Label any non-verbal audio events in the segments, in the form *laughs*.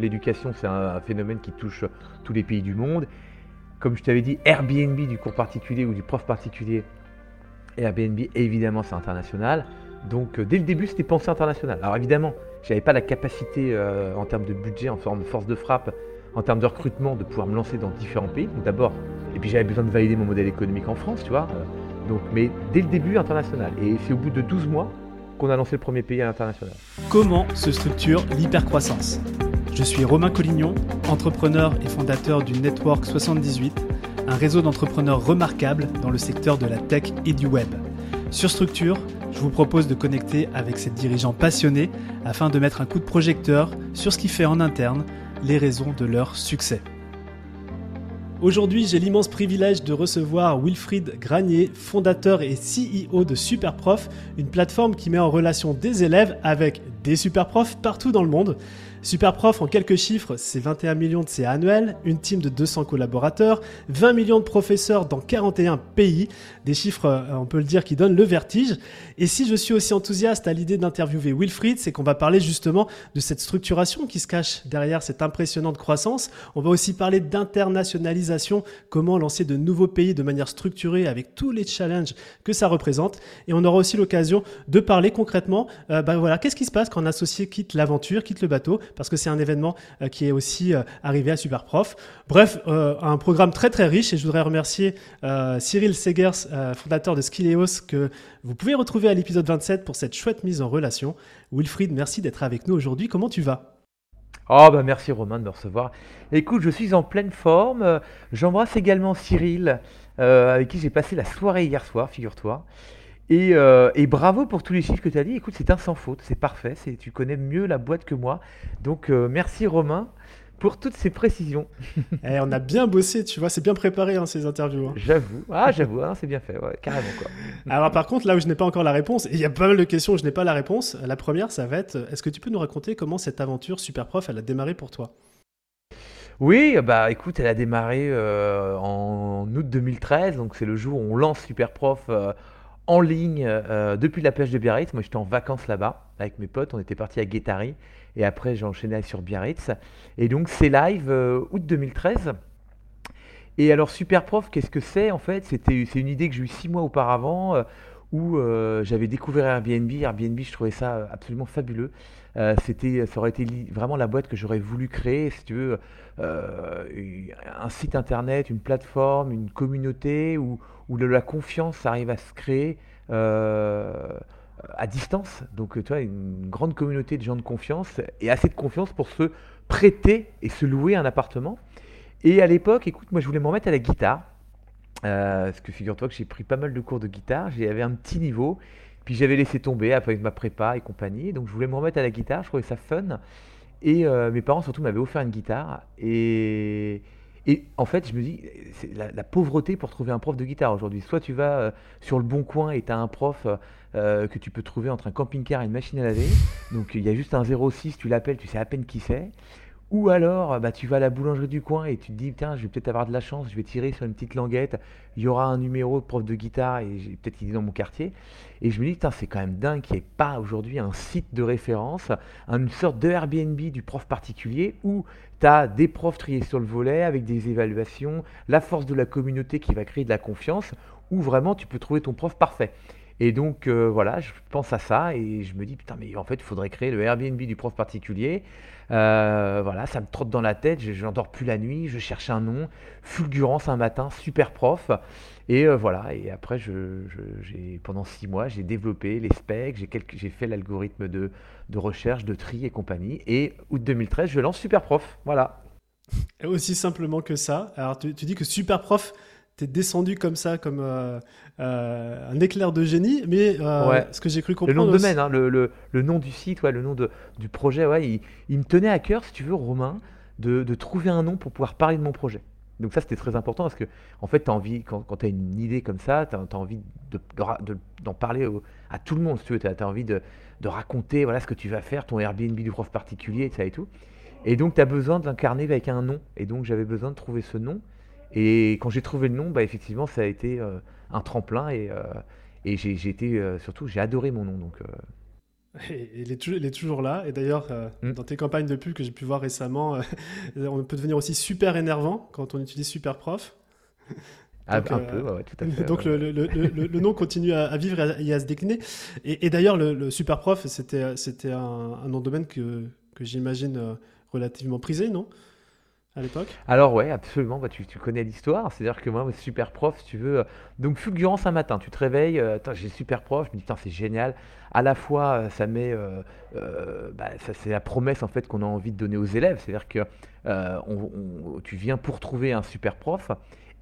L'éducation, c'est un, phénomène qui touche tous les pays du monde. Comme je t'avais dit, Airbnb du cours particulier ou du prof particulier, Airbnb, évidemment, c'est international. Donc, euh, dès le début, c'était pensée international. Alors, évidemment, je n'avais pas la capacité euh, en termes de budget, en forme de force de frappe, en termes de recrutement, de pouvoir me lancer dans différents pays. D'abord, et puis j'avais besoin de valider mon modèle économique en France, tu vois. Euh, mais dès le début, international. Et c'est au bout de 12 mois qu'on a lancé le premier pays à l'international. Comment se structure l'hypercroissance? Je suis Romain Collignon, entrepreneur et fondateur du Network 78, un réseau d'entrepreneurs remarquables dans le secteur de la tech et du web. Sur Structure, je vous propose de connecter avec ces dirigeants passionnés afin de mettre un coup de projecteur sur ce qui fait en interne les raisons de leur succès. Aujourd'hui, j'ai l'immense privilège de recevoir Wilfried Granier, fondateur et CEO de Superprof, une plateforme qui met en relation des élèves avec des superprofs partout dans le monde. Superprof, en quelques chiffres, c'est 21 millions de CA annuels, une team de 200 collaborateurs, 20 millions de professeurs dans 41 pays, des chiffres, euh, on peut le dire, qui donnent le vertige. Et si je suis aussi enthousiaste à l'idée d'interviewer Wilfried, c'est qu'on va parler justement de cette structuration qui se cache derrière cette impressionnante croissance. On va aussi parler d'internationalisation, comment lancer de nouveaux pays de manière structurée avec tous les challenges que ça représente. Et on aura aussi l'occasion de parler concrètement, euh, ben voilà, qu'est-ce qui se passe quand un associé quitte l'aventure, quitte le bateau parce que c'est un événement euh, qui est aussi euh, arrivé à Superprof. Bref, euh, un programme très très riche et je voudrais remercier Cyril Segers, fondateur de Skileos, que vous pouvez retrouver à l'épisode 27 pour cette chouette mise en relation. Wilfried, merci d'être avec nous aujourd'hui. Comment tu vas? Oh bah merci Romain de me recevoir. Écoute, je suis en pleine forme. J'embrasse également Cyril, avec qui j'ai passé la soirée hier soir, figure-toi. Euh, et, bravo pour tous les chiffres que tu as dit. Écoute, c'est un sans faute, c'est parfait. C'est, tu connais mieux la boîte que moi. Donc, euh, merci Romain pour toutes ces précisions. *laughs* Eh, on a bien bossé, tu vois, c'est bien préparé hein, ces interviews. Hein. J'avoue, ah, j'avoue, hein, c'est bien fait, carrément. Quoi. Alors, par contre, là où je n'ai pas encore la réponse, et il y a pas mal de questions où je n'ai pas la réponse, la première, ça va être est-ce que tu peux nous raconter comment cette aventure super prof elle a démarré pour toi? Oui, bah écoute, elle a démarré euh, en août 2013, donc c'est le jour où on lance Superprof en ligne euh, depuis la plage de Biarritz. Moi, j'étais en vacances là-bas avec mes potes. On était partis à Guétari et après, j'ai enchaîné sur Biarritz. Et donc, c'est live euh, août 2013. Et alors, Superprof, qu'est-ce que c'est en fait? C'était, C'est une idée que j'ai eue six mois auparavant euh, où j'avais découvert Airbnb. Airbnb, je trouvais ça absolument fabuleux. C'était, ça aurait été vraiment la boîte que j'aurais voulu créer, si tu veux, un site internet, une plateforme, une communauté où, la confiance arrive à se créer euh, à distance. Donc, tu vois, une grande communauté de gens de confiance et assez de confiance pour se prêter et se louer un appartement. Et à l'époque, écoute, moi je voulais m'en mettre à la guitare. Euh, parce que figure-toi que j'ai pris pas mal de cours de guitare, j'avais un petit niveau, puis j'avais laissé tomber après ma prépa et compagnie, donc je voulais me remettre à la guitare, je trouvais ça fun. Et euh, mes parents surtout m'avaient offert une guitare, et, en fait, je me dis, c'est la, pauvreté pour trouver un prof de guitare aujourd'hui. Soit tu vas euh, sur le bon coin et tu as un prof euh, que tu peux trouver entre un camping-car et une machine à laver. Donc il y a juste un 06, tu l'appelles, tu sais à peine qui c'est. Ou alors, bah, tu vas à la boulangerie du coin et tu te dis, tiens, je vais peut-être avoir de la chance, je vais tirer sur une petite languette, il y aura un numéro de prof de guitare et peut-être qu'il est dans mon quartier. Et je me dis, c'est quand même dingue qu'il n'y ait pas aujourd'hui un site de référence, une sorte de Airbnb du prof particulier où tu as des profs triés sur le volet avec des évaluations, la force de la communauté qui va créer de la confiance, où vraiment tu peux trouver ton prof parfait. Et donc euh, voilà, je pense à ça et je me dis putain mais en fait il faudrait créer le Airbnb du prof particulier. Euh, voilà, ça me trotte dans la tête, je n'endors plus la nuit, je cherche un nom, fulgurance un matin, super prof. Et euh, voilà, et après je, pendant six mois j'ai développé les specs, j'ai, fait l'algorithme de, recherche, de tri et compagnie. Et août 2013 je lance super prof. Voilà. aussi simplement que ça. Alors tu dis que super prof t'es descendu comme ça, comme euh, euh, un éclair de génie, mais euh, ce que j'ai cru comprendre. Le nom de domaine, hein, le, le, le, nom du site, ouais, le nom de, du projet, ouais, il, il, me tenait à cœur, si tu veux, Romain, de, de, trouver un nom pour pouvoir parler de mon projet. Donc ça, c'était très important parce que, en fait, as envie, quand, quand tu as une idée comme ça, tu as, envie d'en de, de, parler à tout le monde, si tu veux. Tu as, envie de, raconter voilà, ce que tu vas faire, ton Airbnb du prof particulier, et ça et tout. Et donc, tu as besoin d'incarner avec un nom. Et donc, j'avais besoin de trouver ce nom. Et quand j'ai trouvé le nom, bah, effectivement, ça a été euh, un tremplin et, euh, et j'ai été euh, surtout, j'ai adoré mon nom. Donc, Et il, est toujours, là. Et d'ailleurs, euh, mm. dans tes campagnes de pub que j'ai pu voir récemment, *laughs* on peut devenir aussi super énervant quand on utilise super prof. Ah, un peu, ouais, tout à fait. Donc le, le, le, nom continue à, vivre et à, se décliner. Et, d'ailleurs, le, super prof, c'était un, un nom de domaine que, que j'imagine relativement prisé, non? Alors ouais, absolument, bah, tu, connais l'histoire, c'est-à-dire que moi, super prof, si tu veux, euh, donc fulgurance un matin, tu te réveilles, euh, j'ai super prof, je me dis, c'est génial, à la fois, euh, ça met, bah, c'est la promesse en fait qu'on a envie de donner aux élèves, c'est-à-dire que tu viens pour trouver un super prof,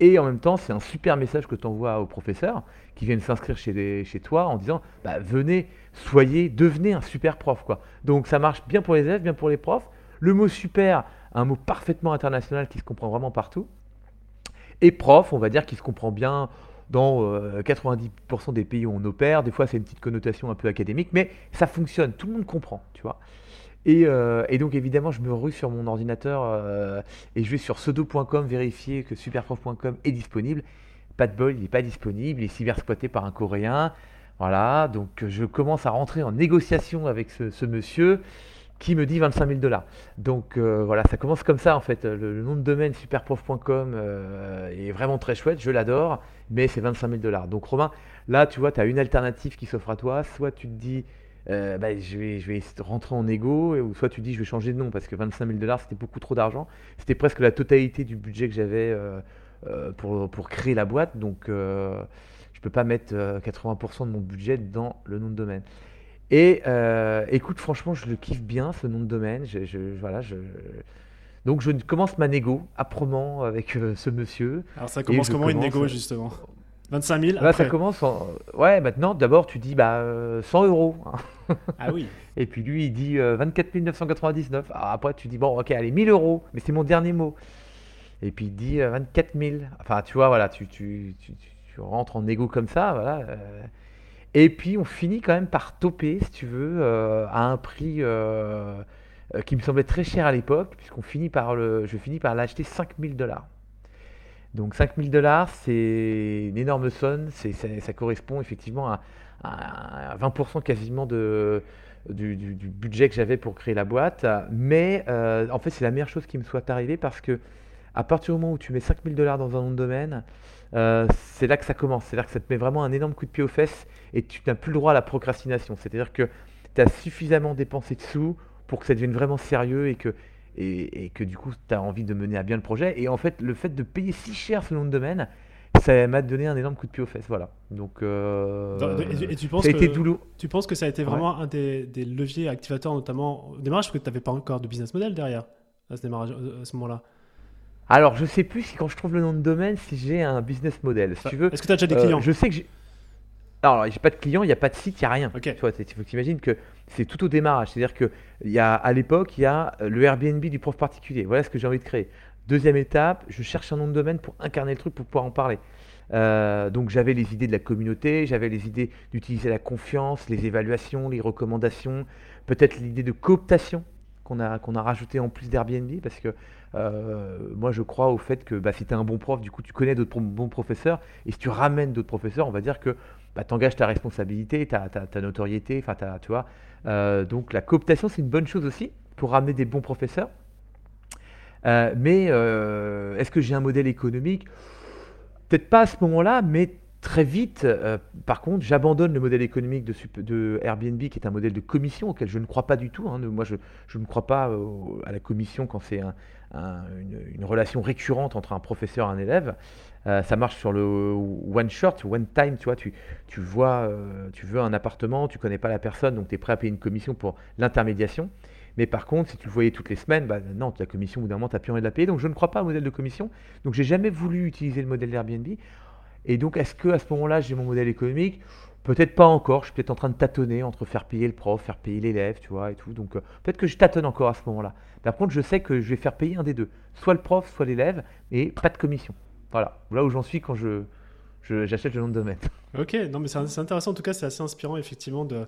et en même temps, c'est un super message que tu envoies aux professeurs qui viennent s'inscrire chez, chez toi en disant, bah, venez, soyez, devenez un super prof, quoi. Donc ça marche bien pour les élèves, bien pour les profs, le mot super, un mot parfaitement international qui se comprend vraiment partout. Et prof, on va dire qu'il se comprend bien dans 90% euh, des pays où on opère. Des fois, c'est une petite connotation un peu académique, mais ça fonctionne, tout le monde comprend, vois. Et, euh, donc, évidemment, je me rue sur mon ordinateur euh, et je vais sur pseudo.com vérifier que superprof.com est disponible. Pas de bol, il n'est pas disponible, il est cybersquatté par un Coréen. Voilà, donc je commence à rentrer en négociation avec ce monsieur qui me dit 25 000 dollars. Donc euh, voilà, ça commence comme ça en fait. Le, nom de domaine superprof.com euh, est vraiment très chouette, je l'adore, mais c'est 25 000 dollars. Donc Romain, là tu vois, tu as une alternative qui s'offre à toi. Soit tu te dis, euh, bah, je, vais, rentrer en égo, ou soit tu dis, je vais changer de nom parce que 25 000 dollars c'était beaucoup trop d'argent. C'était presque la totalité du budget que j'avais pour, pour, créer la boîte. Donc je ne peux pas mettre 80% de mon budget dans le nom de domaine. Et euh, écoute, franchement, je le kiffe bien, ce nom de domaine. Je, voilà, je... Donc je commence ma négo âprement avec euh, ce monsieur. Alors ça commence comment une négo justement? 25 000 Là, ça commence Ouais, maintenant, d'abord, tu dis bah, 100 euh, euros. ah oui. *laughs* Et puis lui, il dit 24 999. Alors après, tu dis bon, ok, allez, 1000 euros, mais c'est mon dernier mot. Et puis il dit 24 000. Enfin, tu vois, voilà, tu, tu, tu, tu rentres en négo comme ça, voilà. Et puis on finit quand même par toper, si tu veux, euh, à un prix euh, euh, qui me semblait très cher à l'époque, puisqu'on finit par le, je finis par l'acheter 5000 dollars. Donc 5000 dollars, c'est une énorme somme, c'est, ça, correspond effectivement à, 20% quasiment de, du, budget que j'avais pour créer la boîte. Mais en fait, c'est la meilleure chose qui me soit arrivée parce que à partir du moment où tu mets 5000 dollars dans un nom de domaine, euh, c'est là que ça commence. C'est là que ça te met vraiment un énorme coup de pied aux fesses et tu n'as plus le droit à la procrastination. C'est-à-dire que tu as suffisamment dépensé de sous pour que ça devienne vraiment sérieux et que, et, que du coup tu as envie de mener à bien le projet. Et en fait, le fait de payer si cher ce nom de domaine, ça m'a donné un énorme coup de pied aux fesses. Voilà. Donc, euh, et, tu penses ça a que, été Tu penses que ça a été vraiment un des, leviers activateurs, notamment au démarrage, parce que tu n'avais pas encore de business model derrière à ce, démarrage, à ce moment-là alors, je sais plus si quand je trouve le nom de domaine, si j'ai un business model. Si tu veux. Est-ce que tu as déjà des clients euh, Je sais que j'ai. Alors, j'ai pas de clients, il n'y a pas de site, il n'y a rien. Tu vois, il faut que tu imagines que c'est tout au démarrage. C'est-à-dire qu'à l'époque, il y a le Airbnb du prof particulier. Voilà ce que j'ai envie de créer. Deuxième étape, je cherche un nom de domaine pour incarner le truc, pour pouvoir en parler. Euh, donc j'avais les idées de la communauté, j'avais les idées d'utiliser la confiance, les évaluations, les recommandations, peut-être l'idée de cooptation qu'on a, qu'on a rajouté en plus d'Airbnb, parce que euh, moi, je crois au fait que bah, si tu es un bon prof, du coup, tu connais d'autres bons professeurs. Et si tu ramènes d'autres professeurs, on va dire que bah, tu engages ta responsabilité, ta, notoriété. Enfin, tu vois. Euh, donc, la cooptation, c'est une bonne chose aussi pour ramener des bons professeurs. Euh, mais est-ce que j'ai un modèle économique? Peut-être pas à ce moment-là, mais très vite, par contre, j'abandonne le modèle économique de, de, Airbnb, qui est un modèle de commission auquel je ne crois pas du tout. Hein. Moi, je, je, ne crois pas à la commission quand c'est un, une, relation récurrente entre un professeur et un élève. Euh, ça marche sur le one shot, one time, tu vois, tu, tu vois, euh, tu veux un appartement, tu connais pas la personne, donc tu es prêt à payer une commission pour l'intermédiation. Mais par contre, si tu le voyais toutes les semaines, bah, non, la commission, au bout d'un moment, tu n'as plus envie de la payer. Donc je ne crois pas au modèle de commission. Donc j'ai jamais voulu utiliser le modèle d'Airbnb. Et donc, est-ce que à ce moment-là, j'ai mon modèle économique? Peut-être pas encore, je suis peut-être en train de tâtonner entre faire payer le prof, faire payer l'élève, tu vois, et tout. Donc euh, peut-être que je tâtonne encore à ce moment-là. Par contre, je sais que je vais faire payer un des deux, soit le prof, soit l'élève, et pas de commission. Voilà, là où j'en suis quand je, j'achète le nom de domaine. *laughs* Ok, non mais c'est intéressant, en tout cas c'est assez inspirant effectivement de...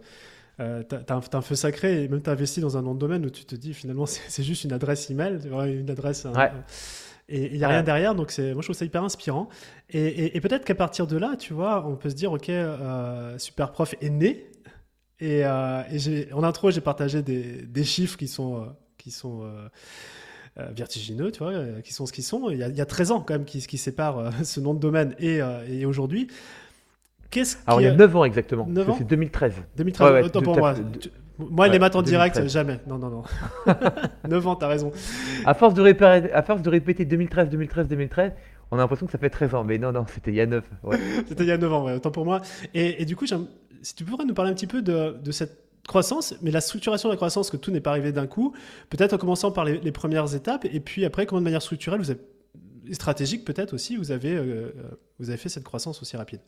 Euh, t'as un, feu sacré et même t'as investi dans un nom de domaine où tu te dis finalement *laughs* c'est juste une adresse email, une adresse... ouais et il n'y a rien derrière. Donc, moi, je trouve ça hyper inspirant. Et, peut-être qu'à partir de là, tu vois, on peut se dire, OK, euh, Superprof est né. Et, en intro, j'ai partagé des, chiffres qui sont, qui sont vertigineux, tu vois, qui sont ce qu'ils sont. Il y, a, 13 ans quand même qui, qui séparent *laughs* ce nom de domaine et, et Alors, il y a 9 ans exactement. 9 ans C'est 2013. 2013, pour moi. Moi, les maths en direct, jamais. Non, non, non. *laughs* 9 ans, t'as raison. À force, de répéter, à force de répéter 2013, 2013, 2013, on a l'impression que ça fait 13 ans. Mais non, non, c'était il y a 9. *laughs* c'était il y a 9 ans, ouais, autant pour moi. Et, du coup, si tu pourrais nous parler un petit peu de, de, cette croissance, mais la structuration de la croissance, que tout n'est pas arrivé d'un coup, peut-être en commençant par les, premières étapes, et puis après, comment de manière structurelle, vous avez, stratégique peut-être aussi, vous avez, euh, vous avez fait cette croissance aussi rapide?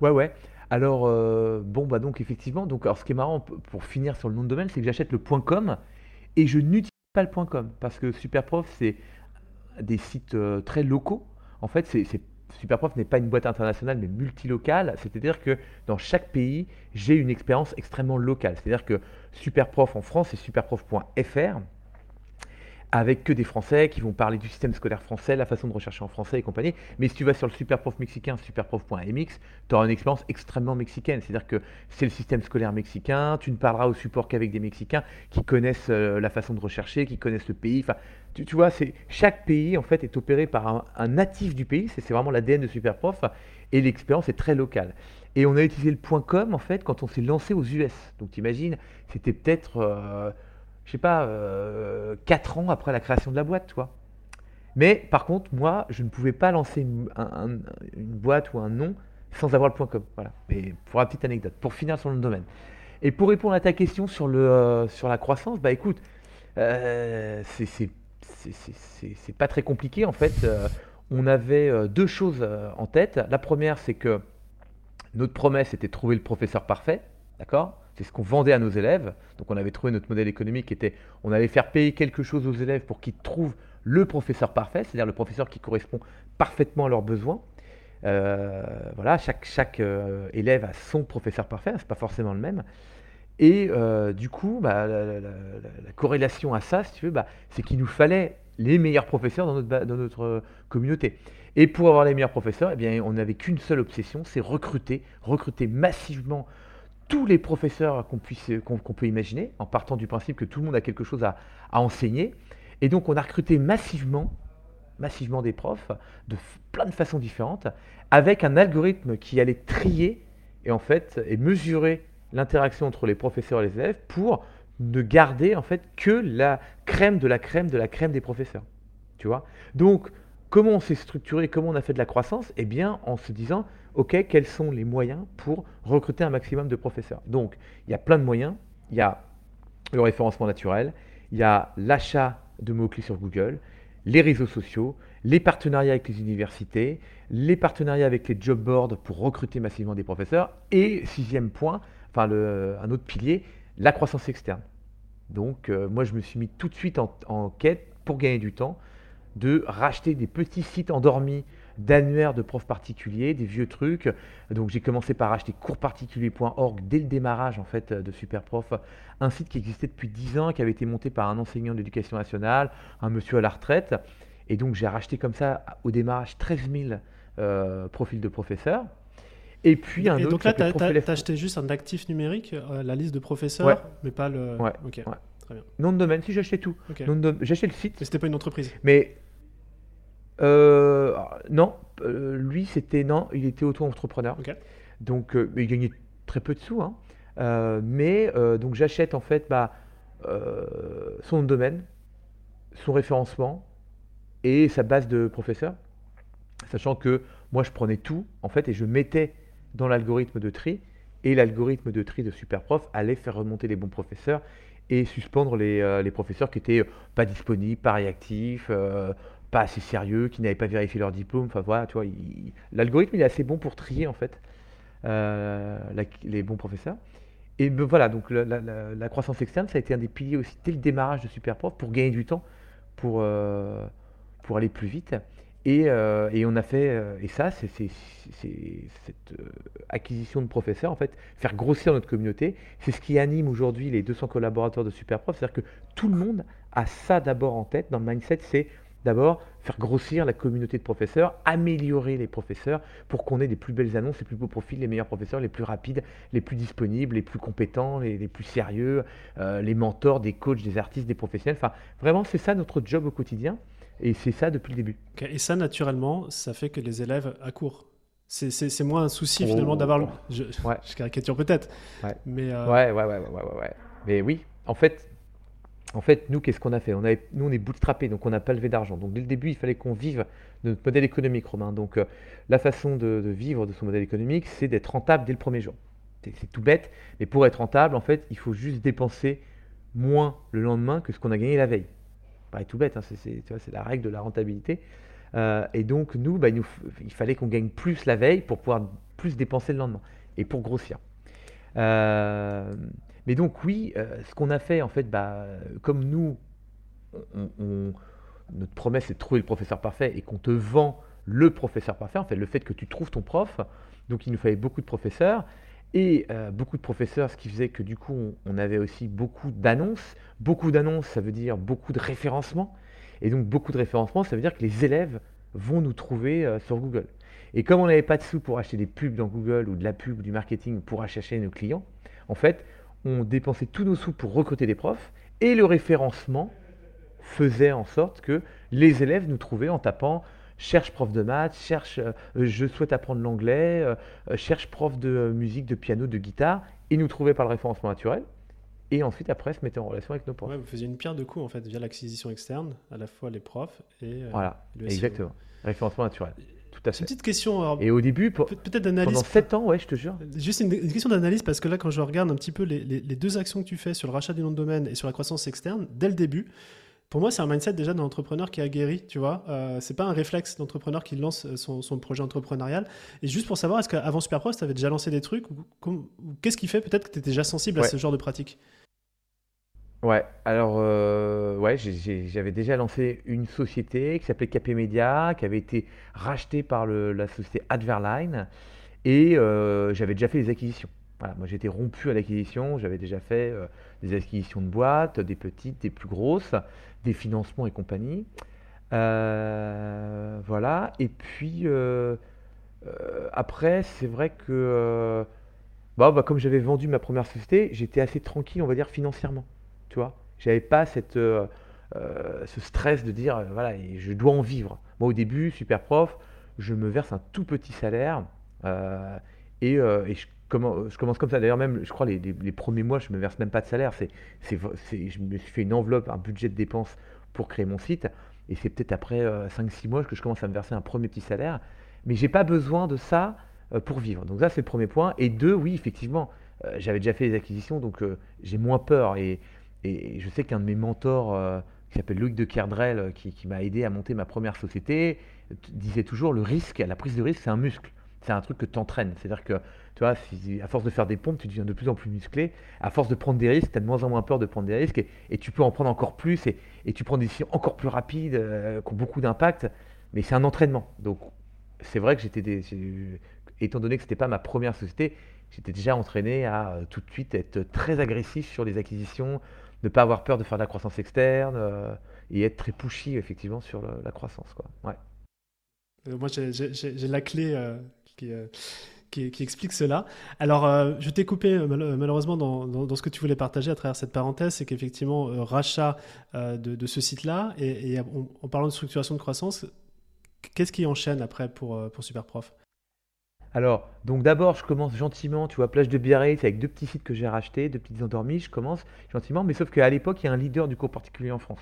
Ouais, ouais. Alors, euh, bon, bah donc effectivement, donc, alors ce qui est marrant pour finir sur le nom de domaine, c'est que j'achète le .com et je n'utilise pas le .com parce que Superprof, c'est des sites euh, très locaux. En fait, c'est, Superprof n'est pas une boîte internationale, mais multilocale. C'est-à-dire que dans chaque pays, j'ai une expérience extrêmement locale. C'est-à-dire que Superprof en France, c'est superprof.fr avec que des Français qui vont parler du système scolaire français, la façon de rechercher en français et compagnie. Mais si tu vas sur le superprof mexicain, superprof.mx, tu auras une expérience extrêmement mexicaine. C'est-à-dire que c'est le système scolaire mexicain, tu ne parleras au support qu'avec des Mexicains qui connaissent euh, la façon de rechercher, qui connaissent le pays. Enfin, tu, vois, c'est chaque pays en fait est opéré par un, natif du pays. C'est vraiment l'ADN de Superprof et l'expérience est très locale. Et on a utilisé le .com en fait quand on s'est lancé aux US. Donc tu imagines, c'était peut-être euh, je sais pas, euh, 4 ans après la création de la boîte, toi. Mais par contre, moi, je ne pouvais pas lancer une, boîte ou un nom sans avoir le point .com. Voilà. Mais pour la petite anecdote, pour finir sur le domaine. Et pour répondre à ta question sur, euh, la croissance, bah écoute, euh, c'est pas très compliqué en fait. Euh, on avait deux choses en tête. La première, c'est que notre promesse était de trouver le professeur parfait, d'accord? C'est ce qu'on vendait à nos élèves. Donc on avait trouvé notre modèle économique qui était, on allait faire payer quelque chose aux élèves pour qu'ils trouvent le professeur parfait, c'est-à-dire le professeur qui correspond parfaitement à leurs besoins. Euh, voilà, chaque, chaque euh, élève a son professeur parfait, c'est pas forcément le même. Et euh, du coup, bah, la, corrélation à ça, si tu veux, bah, c'est qu'il nous fallait les meilleurs professeurs dans notre, dans notre communauté. Et pour avoir les meilleurs professeurs, eh bien, on n'avait qu'une seule obsession, c'est recruter, recruter massivement tous les professeurs qu'on puisse qu'on peut imaginer, en partant du principe que tout le monde a quelque chose à, enseigner. Et donc on a recruté massivement, massivement des profs de plein de façons différentes, avec un algorithme qui allait trier et en fait et mesurer l'interaction entre les professeurs et les élèves pour ne garder en fait que la crème de la crème de la crème des professeurs. Tu vois? Donc comment on s'est structuré, comment on a fait de la croissance? Eh bien en se disant OK, quels sont les moyens pour recruter un maximum de professeurs? Donc, il y a plein de moyens. Il y a le référencement naturel, il y a l'achat de mots-clés sur Google, les réseaux sociaux, les partenariats avec les universités, les partenariats avec les job boards pour recruter massivement des professeurs, et sixième point, enfin un autre pilier, la croissance externe. Donc euh, moi je me suis mis tout de suite en quête pour gagner du temps de racheter des petits sites endormis d'annuaires de profs particuliers, des vieux trucs. Donc j'ai commencé par acheter coursparticulier.org dès le démarrage en fait de Superprof, un site qui existait depuis 10 ans, qui avait été monté par un enseignant d'éducation nationale, un monsieur à la retraite. Et donc j'ai racheté comme ça au démarrage 13 000 euh, profils de professeurs. Et puis un et autre. Donc là, tu as, acheté juste un actif numérique, euh, la liste de professeurs, mais pas le. Ouais. Ok. Très bien. Nom de domaine, si j'achetais tout. J'achetais le site. Mais c'était pas une entreprise. Mais euh, non, euh, lui c'était non, il était auto-entrepreneur. Donc euh, il gagnait très peu de sous. Hein. mais donc j'achète en fait bah, son domaine, son référencement et sa base de professeur, sachant que moi je prenais tout en fait et je mettais dans l'algorithme de tri et l'algorithme de tri de Superprof allait faire remonter les bons professeurs et suspendre les, les professeurs qui étaient pas disponibles, pas réactifs, pas assez sérieux, qui n'avaient pas vérifié leur diplôme. Enfin voilà, tu vois, l'algorithme il est assez bon pour trier en fait euh, les bons professeurs. Et voilà, donc la, croissance externe, ça a été un des piliers aussi dès le démarrage de Superprof pour gagner du temps, pour, euh, pour aller plus vite. Et, euh, et on a fait, et ça, c'est cette acquisition de professeurs, en fait, faire grossir notre communauté, c'est ce qui anime aujourd'hui les 200 collaborateurs de Superprof. C'est-à-dire que tout le monde a ça d'abord en tête dans le mindset, c'est d'abord faire grossir la communauté de professeurs, améliorer les professeurs pour qu'on ait des plus belles annonces, les plus beaux profils, les meilleurs professeurs, les plus rapides, les plus disponibles, les plus compétents, les, plus sérieux, euh, les mentors des coachs, des artistes, des professionnels. Enfin, vraiment, c'est ça notre job au quotidien. Et c'est ça depuis le début. Et ça, naturellement, ça fait que les élèves accourent. C'est moins un souci finalement d'avoir. Je, *laughs* je, caricature peut-être. Ouais. Mais euh, ouais, ouais, ouais, ouais, ouais, Mais oui, en fait, en fait, nous, qu'est-ce qu'on a fait? Nous, on est bootstrappé, donc on n'a pas levé d'argent. Donc dès le début, il fallait qu'on vive de notre modèle économique, Romain. Donc euh, la façon de, vivre de son modèle économique, c'est d'être rentable dès le premier jour. C'est tout bête, mais pour être rentable, en fait, il faut juste dépenser moins le lendemain que ce qu'on a gagné la veille. Pas tout bête, hein, c'est la règle de la rentabilité. Euh, et donc, nous, bah, il, il fallait qu'on gagne plus la veille pour pouvoir plus dépenser le lendemain et pour grossir. Euh, mais donc oui, euh, ce qu'on a fait en fait, bah, comme nous, notre promesse c'est de trouver le professeur parfait et qu'on te vend le professeur parfait, en fait le fait que tu trouves ton prof, donc il nous fallait beaucoup de professeurs et euh, beaucoup de professeurs, ce qui faisait que du coup on, avait aussi beaucoup d'annonces. Beaucoup d'annonces, ça veut dire beaucoup de référencement. Et donc beaucoup de référencement, ça veut dire que les élèves vont nous trouver euh, sur Google. Et comme on n'avait pas de sous pour acheter des pubs dans Google ou de la pub ou du marketing pour acheter nos clients, en fait, on dépensait tous nos sous pour recruter des profs et le référencement faisait en sorte que les élèves nous trouvaient en tapant cherche prof de maths, cherche euh, je souhaite apprendre l'anglais, euh, euh, cherche prof de musique, de piano, de guitare, et nous trouvaient par le référencement naturel. Et ensuite, après, se mettaient en relation avec nos profs. vous faisiez une pierre de coups, en fait, via l'acquisition externe, à la fois les profs et voilà, le exactement. Référencement naturel. Tout Une petite question. et au début, peut-être d'analyse. Pendant 7 ans, ouais, je te jure. Juste une, question d'analyse, parce que là, quand je regarde un petit peu les, les, deux actions que tu fais sur le rachat du nom de domaine et sur la croissance externe, dès le début, pour moi, c'est un mindset déjà d'un entrepreneur qui a guéri, tu vois. Euh, c'est pas un réflexe d'entrepreneur qui lance euh, son, son, projet entrepreneurial. Et juste pour savoir, est-ce qu'avant Superpro, tu avais déjà lancé des trucs ou, Qu'est-ce qui fait peut-être que tu étais déjà sensible à ce genre de pratique? Ouais, alors euh, ouais, j'avais déjà lancé une société qui s'appelait KP Media, qui avait été rachetée par la société Adverline, et euh, j'avais déjà fait des acquisitions. Voilà, moi j'étais rompu à l'acquisition, j'avais déjà fait euh, des acquisitions de boîtes, des petites, des plus grosses, des financements et compagnie. voilà, et puis après, c'est vrai que bah, bah, comme j'avais vendu ma première société, j'étais assez tranquille, on va dire, financièrement. Tu vois, j'avais pas cette, euh, euh, ce stress de dire, euh, voilà, je dois en vivre. Moi, au début, super prof, je me verse un tout petit salaire et, je, commence, je commence comme ça. D'ailleurs, même, je crois, les, les, premiers mois, je me verse même pas de salaire. C'est, je me suis fait une enveloppe, un budget de dépenses pour créer mon site. Et c'est peut-être après 5-6 mois que je commence à me verser un premier petit salaire. Mais j'ai pas besoin de ça pour vivre. Donc ça, c'est le premier point. Et deux, oui, effectivement, j'avais déjà fait des acquisitions, donc j'ai moins peur. Et et je sais qu'un de mes mentors, euh, qui s'appelle Luc de Kerdrel, euh, qui, m'a aidé à monter ma première société, disait toujours le risque, la prise de risque, c'est un muscle. C'est un truc que tu entraînes. C'est-à-dire que, tu vois, à force de faire des pompes, tu deviens de plus en plus musclé. À force de prendre des risques, tu as de moins en moins peur de prendre des risques et, tu peux en prendre encore plus et, tu prends des décisions encore plus rapides, euh, qui ont beaucoup d'impact. Mais c'est un entraînement. Donc, c'est vrai que j'étais, des, étant donné que ce n'était pas ma première société, j'étais déjà entraîné à tout de suite être très agressif sur les acquisitions, ne pas avoir peur de faire de la croissance externe euh, et être très pushy effectivement sur la croissance. Quoi. Ouais. Euh, moi, j'ai la clé euh, qui, explique cela. Alors, je t'ai coupé malheureusement dans, ce que tu voulais partager à travers cette parenthèse, c'est qu'effectivement, rachat de, de, ce site-là, et, en, parlant de structuration de croissance, qu'est-ce qui enchaîne après pour, pour Superprof? Alors, donc d'abord, je commence gentiment, tu vois, plage de Biarritz avec deux petits sites que j'ai rachetés, deux petites endormies, je commence gentiment, mais sauf qu'à l'époque, il y a un leader du cours particulier en France.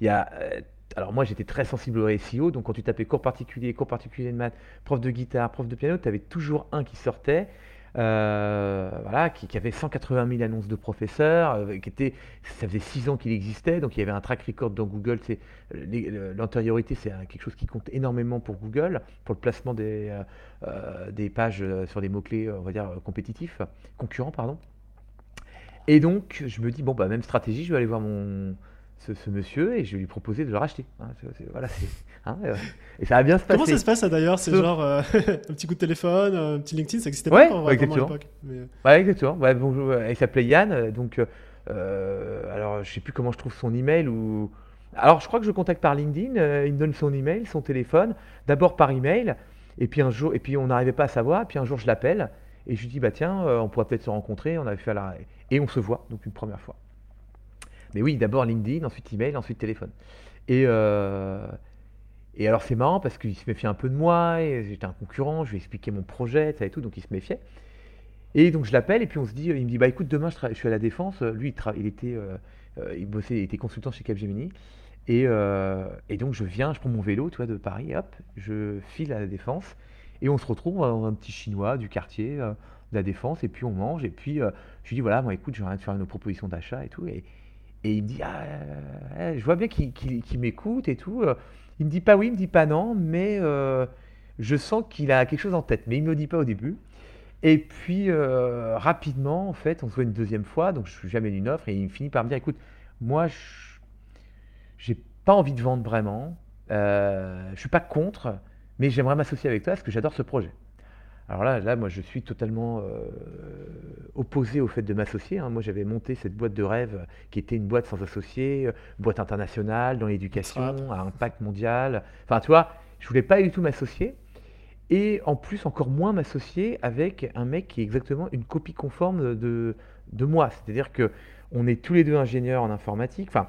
Il euh, alors moi, j'étais très sensible au SEO, donc quand tu tapais cours particulier, cours particulier de maths, prof de guitare, prof de piano, tu avais toujours un qui sortait. Euh, voilà, qui, avait 180 000 annonces de professeurs, euh, qui était, ça faisait 6 ans qu'il existait, donc il y avait un track record dans Google. C'est l'antériorité, c'est quelque chose qui compte énormément pour Google, pour le placement des, euh, des pages sur des mots clés, on va dire compétitifs, concurrents, pardon. Et donc, je me dis bon, bah même stratégie, je vais aller voir mon ce, monsieur et je lui proposer de le racheter. Hein, voilà, hein, euh, et ça va bien se passer. Comment ça se passe d'ailleurs C'est genre euh, *laughs* un petit coup de téléphone, un petit LinkedIn, ça n'existait pas exactement. à l'époque. Mais... Euh. Ouais, exactement. Ouais, bonjour, il s'appelait Yann, donc alors je sais plus comment je trouve son email ou Alors, je crois que je contacte par LinkedIn. euh, il me donne son email, son téléphone. D'abord par email. Et puis un jour, et puis on n'arrivait pas à savoir. Et puis un jour, je l'appelle et je lui dis bah tiens, euh, on pourrait peut-être se rencontrer. On avait fait la et on se voit donc une première fois. Mais oui, d'abord LinkedIn, ensuite email, ensuite téléphone. Et euh, et alors c'est marrant parce qu'il se méfiait un peu de moi. J'étais un concurrent. Je lui ai expliqué mon projet, ça et tout, donc il se méfiait. Et donc je l'appelle et puis on se dit, il me dit bah écoute demain je, je suis à la défense. Lui il, était, euh, euh, il bossait, était consultant chez Capgemini. Et, euh, et donc je viens, je prends mon vélo, de Paris, hop, je file à la Défense et on se retrouve dans un petit chinois du quartier euh, de la Défense et puis on mange et puis euh, je lui dis voilà, moi écoute, j'aimerais te faire une proposition d'achat et tout et, et il me dit ah, euh, je vois bien qu'il m'écoute et tout. euh. Il me dit pas oui, il me dit pas non, mais euh, je sens qu'il a quelque chose en tête, mais il me le dit pas au début. Et puis rapidement, en fait, on se voit une deuxième fois, donc je lui amène une offre et il finit par me dire écoute, moi je j'ai pas envie de vendre vraiment. Je suis pas contre, mais j'aimerais m'associer avec toi parce que j'adore ce projet. Alors là, là, moi, je suis totalement euh, opposé au fait de m'associer. hein. Moi, j'avais monté cette boîte de rêve qui était une boîte sans associé, euh, boîte internationale dans l'éducation, à impact mondial. Enfin, tu vois, je voulais pas du tout m'associer. Et en plus, encore moins m'associer avec un mec qui est exactement une copie conforme de, de moi. C'est-à-dire que on est tous les deux ingénieurs en informatique. Enfin,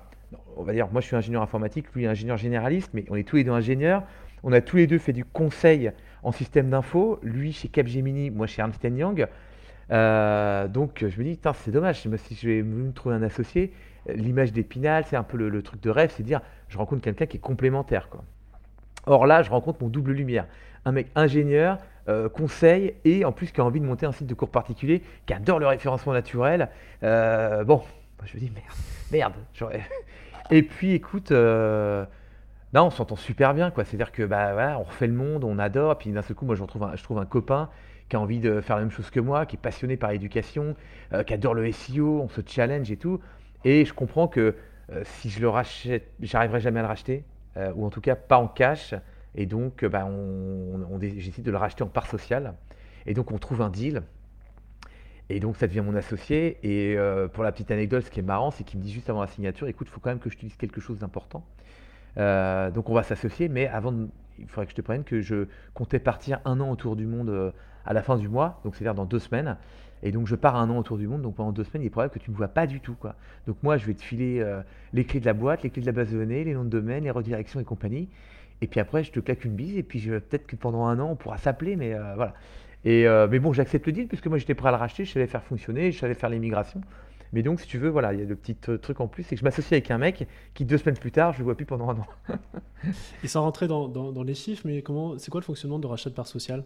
on va dire, moi je suis ingénieur informatique, lui ingénieur généraliste, mais on est tous les deux ingénieurs. On a tous les deux fait du conseil en système d'info, lui chez Capgemini, moi chez Ernst Young. Euh, donc je me dis, c'est dommage, si je vais me trouver un associé, l'image d'Épinal, c'est un peu le, truc de rêve, c'est dire, je rencontre quelqu'un qui est complémentaire. Or là, je rencontre mon double lumière. Un mec ingénieur, euh, conseil, et en plus qui a envie de monter un site de cours particulier, qui adore le référencement naturel. Euh, bon, je me dis, merde, merde. *laughs* Et puis écoute, non, on s'entend super bien, quoi. C'est-à-dire que bah on refait le monde, on adore, puis d'un seul coup, moi, je un, je trouve un copain qui a envie de faire la même chose que moi, qui est passionné par l'éducation, euh, qui adore le SEO, on se challenge et tout. Et je comprends que euh, si je le rachète, j'arriverai jamais à le racheter, euh, ou en tout cas pas en cash. Et donc, bah, on, j'essaie de le racheter en part sociale. Et donc, on trouve un deal. Et donc, ça devient mon associé. Et pour la petite anecdote, ce qui est marrant, c'est qu'il me dit juste avant la signature, écoute, il faut quand même que je te dise quelque chose d'important. Euh, donc, on va s'associer, mais avant, il faudrait que je te prenne que je comptais partir un an autour du monde euh, à la fin du mois, donc c'est-à-dire dans deux semaines. Et donc, je pars un an autour du monde, donc pendant deux semaines, il est probable que tu ne me vois pas du tout. Donc, moi, je vais te filer euh, les clés de la boîte, les clés de la base de données, les noms de domaine, les redirections et compagnie. Et puis après, je te claque une bise, et puis peut-être que pendant un an, on pourra s'appeler, mais voilà. Et, mais bon, j'accepte le deal, puisque moi, j'étais prêt à le racheter, je savais faire fonctionner, je savais faire l'immigration. Mais donc, si tu veux, voilà, il y a le petit euh, truc en plus, c'est que je m'associe avec un mec qui, deux semaines plus tard, je le vois plus pendant un an. *laughs* Et sans rentrer dans, dans- dans les chiffres, mais comment, c'est quoi le fonctionnement de rachat de part sociale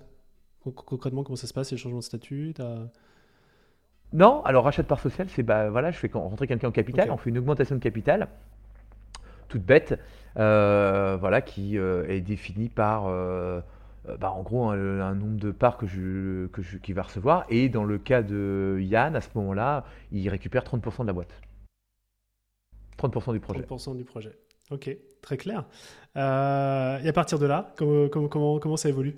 Con- Concrètement, comment ça se passe, les changements de statut? Non, alors rachat de part sociale, c'est bah voilà, je fais rentrer quelqu'un au capital, on fait une augmentation de capital, toute bête, euh, voilà, qui euh, est définie par, euh, bah, en gros, un, un nombre de parts que je, que je, qu'il va recevoir. Et dans le cas de Yann, à ce moment-là, il récupère 30% de la boîte. 30% du projet. 30% du projet. Ok, très clair. Euh, et à partir de là, comment, comment, comment, comment ça évolue?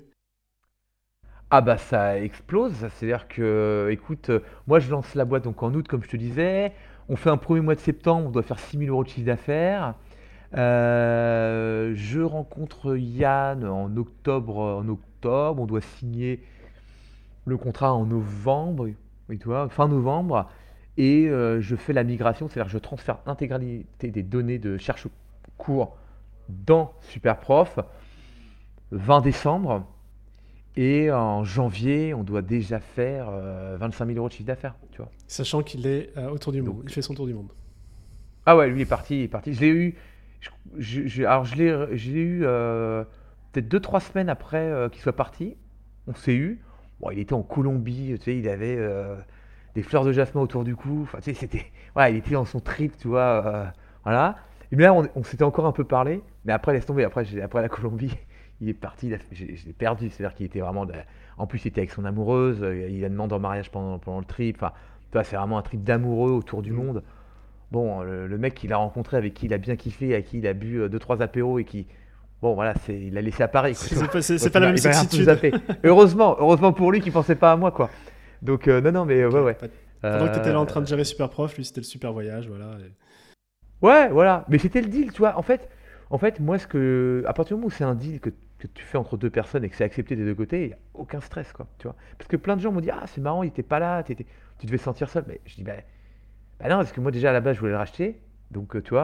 Ah bah ça explose, c'est-à-dire que, écoute, euh, moi je lance la boîte donc en août comme je te disais, on fait un premier mois de septembre, on doit faire 6000 euros de chiffre d'affaires. Euh, je rencontre Yann en octobre, en octobre, on doit signer le contrat en novembre, oui, tu vois, fin novembre, et euh, je fais la migration, c'est-à-dire je transfère l'intégralité des données de cherche cours dans Superprof 20 décembre. Et en janvier, on doit déjà faire euh, 25 000 euros de chiffre d'affaires, tu vois. Sachant qu'il est euh, autour du monde, Donc- il fait son tour du monde. Ah ouais, lui il est parti, il est parti. Je l'ai eu, je, alors je l'ai, je l'ai eu euh, peut-être deux trois semaines après euh, qu'il soit parti. On s'est eu. Bon, il était en Colombie, tu sais, il avait euh, des fleurs de jasmin autour du cou. Enfin, tu sais, c'était, ouais, il était dans son trip, tu vois, voilà. Et bien là, on, on s'était encore un peu parlé, mais après laisse tomber. Après, j'ai- après la Colombie, *laughs* il est parti, il a fait- j'ai- je l'ai perdu. C'est-à-dire qu'il était vraiment, de- en plus, il était avec son amoureuse. Il a demandé en mariage pendant, pendant le trip. Enfin, tu vois, c'est vraiment un trip d'amoureux autour du Mm. monde. Bon, le, le mec qu'il a rencontré, avec qui il a bien kiffé, avec qui il a bu euh, deux trois apéros et qui, bon voilà, c'est, il l'a laissé à Paris. C'est pas, pas la même zappé. *laughs* heureusement, heureusement pour lui qui pensait pas à moi quoi. Donc euh, non non mais euh, ouais ouais. Pendant que tu étais là en Euh, train de gérer Super Prof, lui c'était le super voyage, voilà. et- Ouais, voilà. Mais c'était le deal, tu vois. En fait, en fait, moi, ce que, à partir du moment où c'est un deal que, que tu fais entre deux personnes et que c'est accepté des deux côtés, il n'y a aucun stress, quoi. Tu vois. Parce que plein de gens m'ont dit, ah, c'est marrant, il était pas là, t'étais- tu devais se sentir seul. Mais je dis, bah, bah non, parce que moi, déjà, à la base, je voulais le racheter. Donc, euh, tu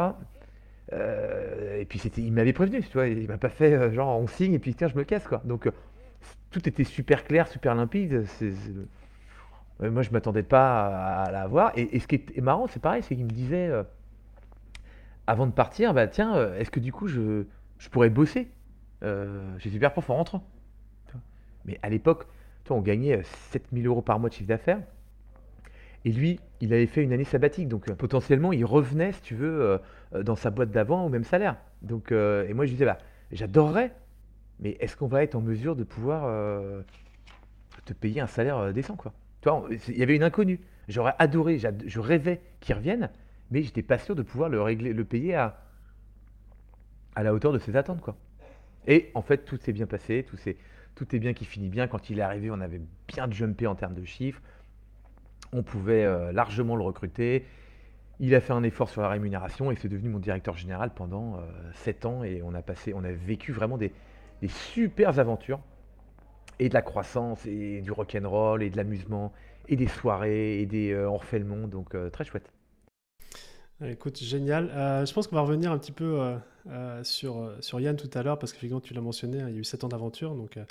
euh, et puis, c'était, il m'avait prévenu, tu vois. Il m'a pas fait, euh, genre, on signe et puis, tiens, je me casse, quoi. Donc, tout était super clair, super limpide. Moi, je m'attendais pas à, à l'avoir. Et, ce qui est marrant, c'est pareil, c'est qu'il me disait. avant de partir, bah tiens, est-ce que du coup je, je pourrais bosser? Euh, chez Superprof en rentrant? Mais à l'époque, toi, on gagnait euh, 7000 euros par mois de chiffre d'affaires. Et lui, il avait fait une année sabbatique. Donc euh, potentiellement, il revenait, si tu veux, euh, euh, dans sa boîte d'avant au même salaire. Donc, et moi, je disais, bah, j'adorerais, mais est-ce qu'on va être en mesure de pouvoir te payer un salaire décent, quoi? Il y avait une inconnue. J'aurais adoré, je rêvais qu'il revienne, mais j'étais pas sûr de pouvoir le régler, le payer à, à la hauteur de ses attentes, quoi. Et en fait, tout s'est bien passé, tout s'est, tout est bien qui finit bien. Quand il est arrivé, on avait bien jumpé en termes de chiffres. On pouvait euh, largement le recruter. Il a fait un effort sur la rémunération et c'est devenu mon directeur général pendant euh, 7 ans. Et on a vécu vraiment des, super aventures et de la croissance et du rock'n'roll et de l'amusement et des soirées et des euh. Donc euh, très chouette. Écoute, génial. Euh, je pense qu'on va revenir un petit peu euh, euh, sur, sur Yann tout à l'heure, parce qu'effectivement, tu l'as mentionné, hein, il y a eu 7 ans d'aventure. Donc, euh,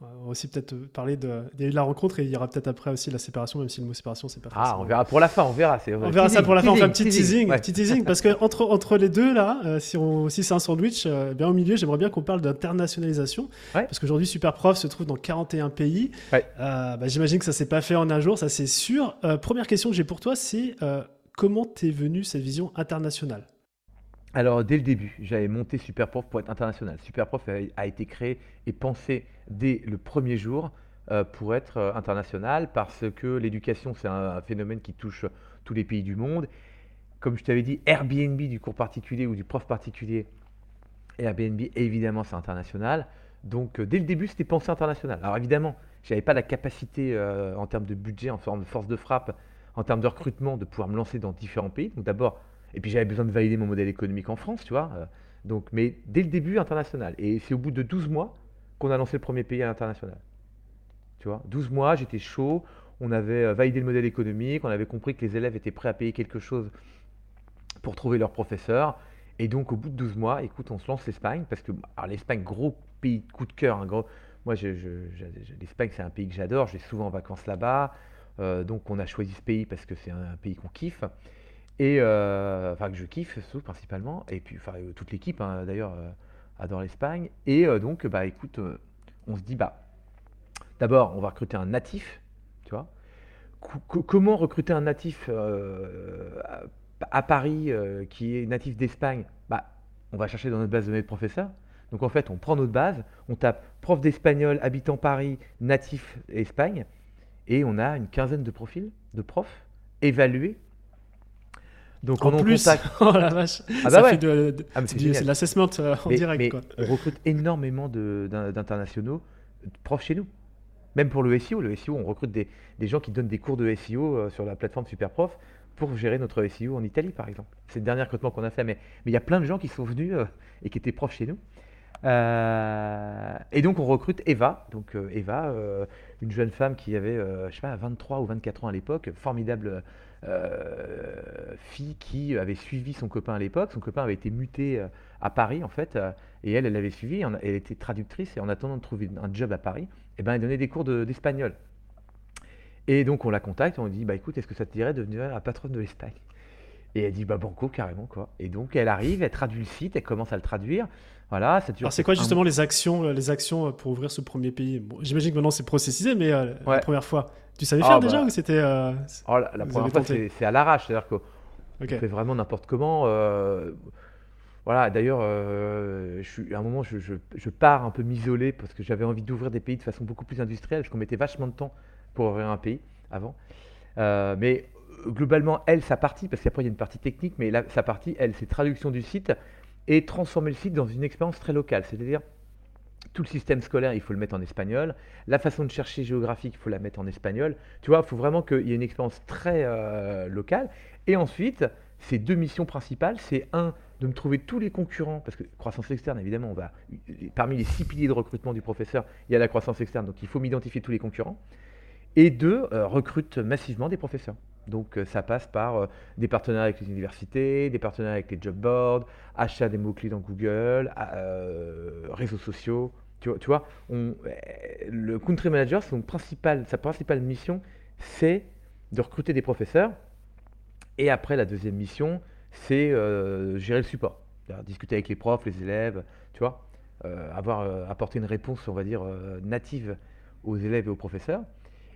on va aussi peut-être parler de. Il y a eu la rencontre et il y aura peut-être après aussi la séparation, même si le mot séparation, c'est pas Ah, forcément- on verra pour la fin, on verra. c'est- On verra ça teasing, pour la fin, on fait un teasing, petit teasing, ouais. petit teasing parce que entre, entre les deux là, euh, si, on, si c'est un sandwich, euh, eh bien au milieu, j'aimerais bien qu'on parle d'internationalisation, Ouais. parce qu'aujourd'hui Superprof se trouve dans 41 pays. Ouais. Euh, bah, J'imagine que ça s'est pas fait en un jour, ça c'est sûr. Euh, première question que j'ai pour toi, c'est euh, comment t'es venu cette vision internationale? Alors, dès le début, j'avais monté Superprof pour être international. Superprof a, été créé et pensé dès le premier jour euh, pour être euh, international parce que l'éducation, c'est un, phénomène qui touche tous les pays du monde. Comme je t'avais dit, Airbnb du cours particulier ou du prof particulier, Airbnb, évidemment, c'est international. Donc, euh, dès le début, c'était pensé international. Alors, évidemment, je n'avais pas la capacité en termes de budget, en forme de force de frappe, en termes de recrutement, de pouvoir me lancer dans différents pays. Donc, d'abord, et puis j'avais besoin de valider mon modèle économique en France, tu vois. euh, donc, mais dès le début, international. Et c'est au bout de 12 mois qu'on a lancé le premier pays à l'international. Tu vois, 12 mois, j'étais chaud, on avait euh, validé le modèle économique, on avait compris que les élèves étaient prêts à payer quelque chose pour trouver leur professeur. Et donc, au bout de 12 mois, écoute, on se lance l'Espagne, parce que l'Espagne, gros pays coup de cœur. un gros, moi, l'Espagne, c'est un pays que j'adore, je vais souvent en vacances là-bas. Euh, donc, on a choisi ce pays parce que c'est un, pays qu'on kiffe. Et euh, enfin, que je kiffe surtout principalement. Et puis, enfin, euh, toute l'équipe, hein, d'ailleurs, adore l'Espagne. Et donc, bah, écoute, on se dit, bah, d'abord, on va recruter un natif, tu vois. Co- co- comment recruter un natif à, Paris qui est natif d'Espagne? Bah, on va chercher dans notre base de données de professeurs. Donc, en fait, on prend notre base, on tape prof d'espagnol, habitant Paris, natif Espagne, et on a une quinzaine de profils de profs évalués. Donc, on En plus, contact. *laughs* oh la vache, Ah ça bah fait ouais. de, de- Ah, mais c'est de l'assessment euh, en Mais, direct. mais quoi. on recrute énormément d'internationaux, de profs chez nous. Même pour le SEO, le SEO, on recrute des, des gens qui donnent des cours de SEO euh, sur la plateforme Superprof pour gérer notre SEO en Italie, par exemple. C'est le dernier recrutement qu'on a fait, mais mais il y a plein de gens qui sont venus euh, et qui étaient profs chez nous. Euh, et donc on recrute Eva, donc euh, Eva, euh, une jeune femme qui avait, je sais pas, 23 ou 24 ans à l'époque, formidable fille qui avait suivi son copain à l'époque. Son copain avait été muté à Paris en fait, et elle, elle l'avait suivi. Elle était traductrice et en attendant de trouver un job à Paris, et ben elle donnait des cours de- d'espagnol. Et donc on la contacte, on lui dit bah écoute, est-ce que ça te dirait de devenir la patronne de l'Espagne? Et elle dit bah banco carrément quoi. Et donc elle arrive, elle traduit le site, elle commence à le traduire. Voilà, ça dure. Alors c'est quoi justement les actions, euh, les actions euh, pour ouvrir ce premier pays? Bon, J'imagine que maintenant c'est processisé, mais euh, la première fois, tu savais Ah, faire déjà bah. ou c'était euh, Oh, la, première fois, c'est c'est à l'arrache, c'est-à-dire qu'on fait vraiment n'importe comment. euh, voilà, d'ailleurs, je suis, à un moment, je, je- je pars un peu m'isoler parce que j'avais envie d'ouvrir des pays de façon beaucoup plus industrielle, parce qu'on mettait vachement de temps pour ouvrir un pays avant. Mais globalement, elle, sa partie, parce qu'après il y a une partie technique, mais là, sa partie, elle, c'est traduction du site et transformer le site dans une expérience très locale. C'est-à-dire, tout le système scolaire, il faut le mettre en espagnol. La façon de chercher géographique, il faut la mettre en espagnol. Tu vois, il faut vraiment qu'il y ait une expérience très euh, locale. Et ensuite, ces deux missions principales, c'est un, de me trouver tous les concurrents, parce que croissance externe, évidemment, va, parmi les six piliers de recrutement du professeur, il y a la croissance externe, donc il faut m'identifier tous les concurrents. Et deux, euh, recrute massivement des professeurs. Donc euh, ça passe par euh, des partenariats avec les universités, des partenariats avec les job boards, achat des mots-clés dans Google, réseaux sociaux. Tu vois, tu vois le country manager, sa principale mission, c'est de recruter des professeurs. Et après, la deuxième mission, c'est gérer le support. Discuter avec les profs, les élèves, tu vois, avoir une réponse, on va dire, native aux élèves et aux professeurs.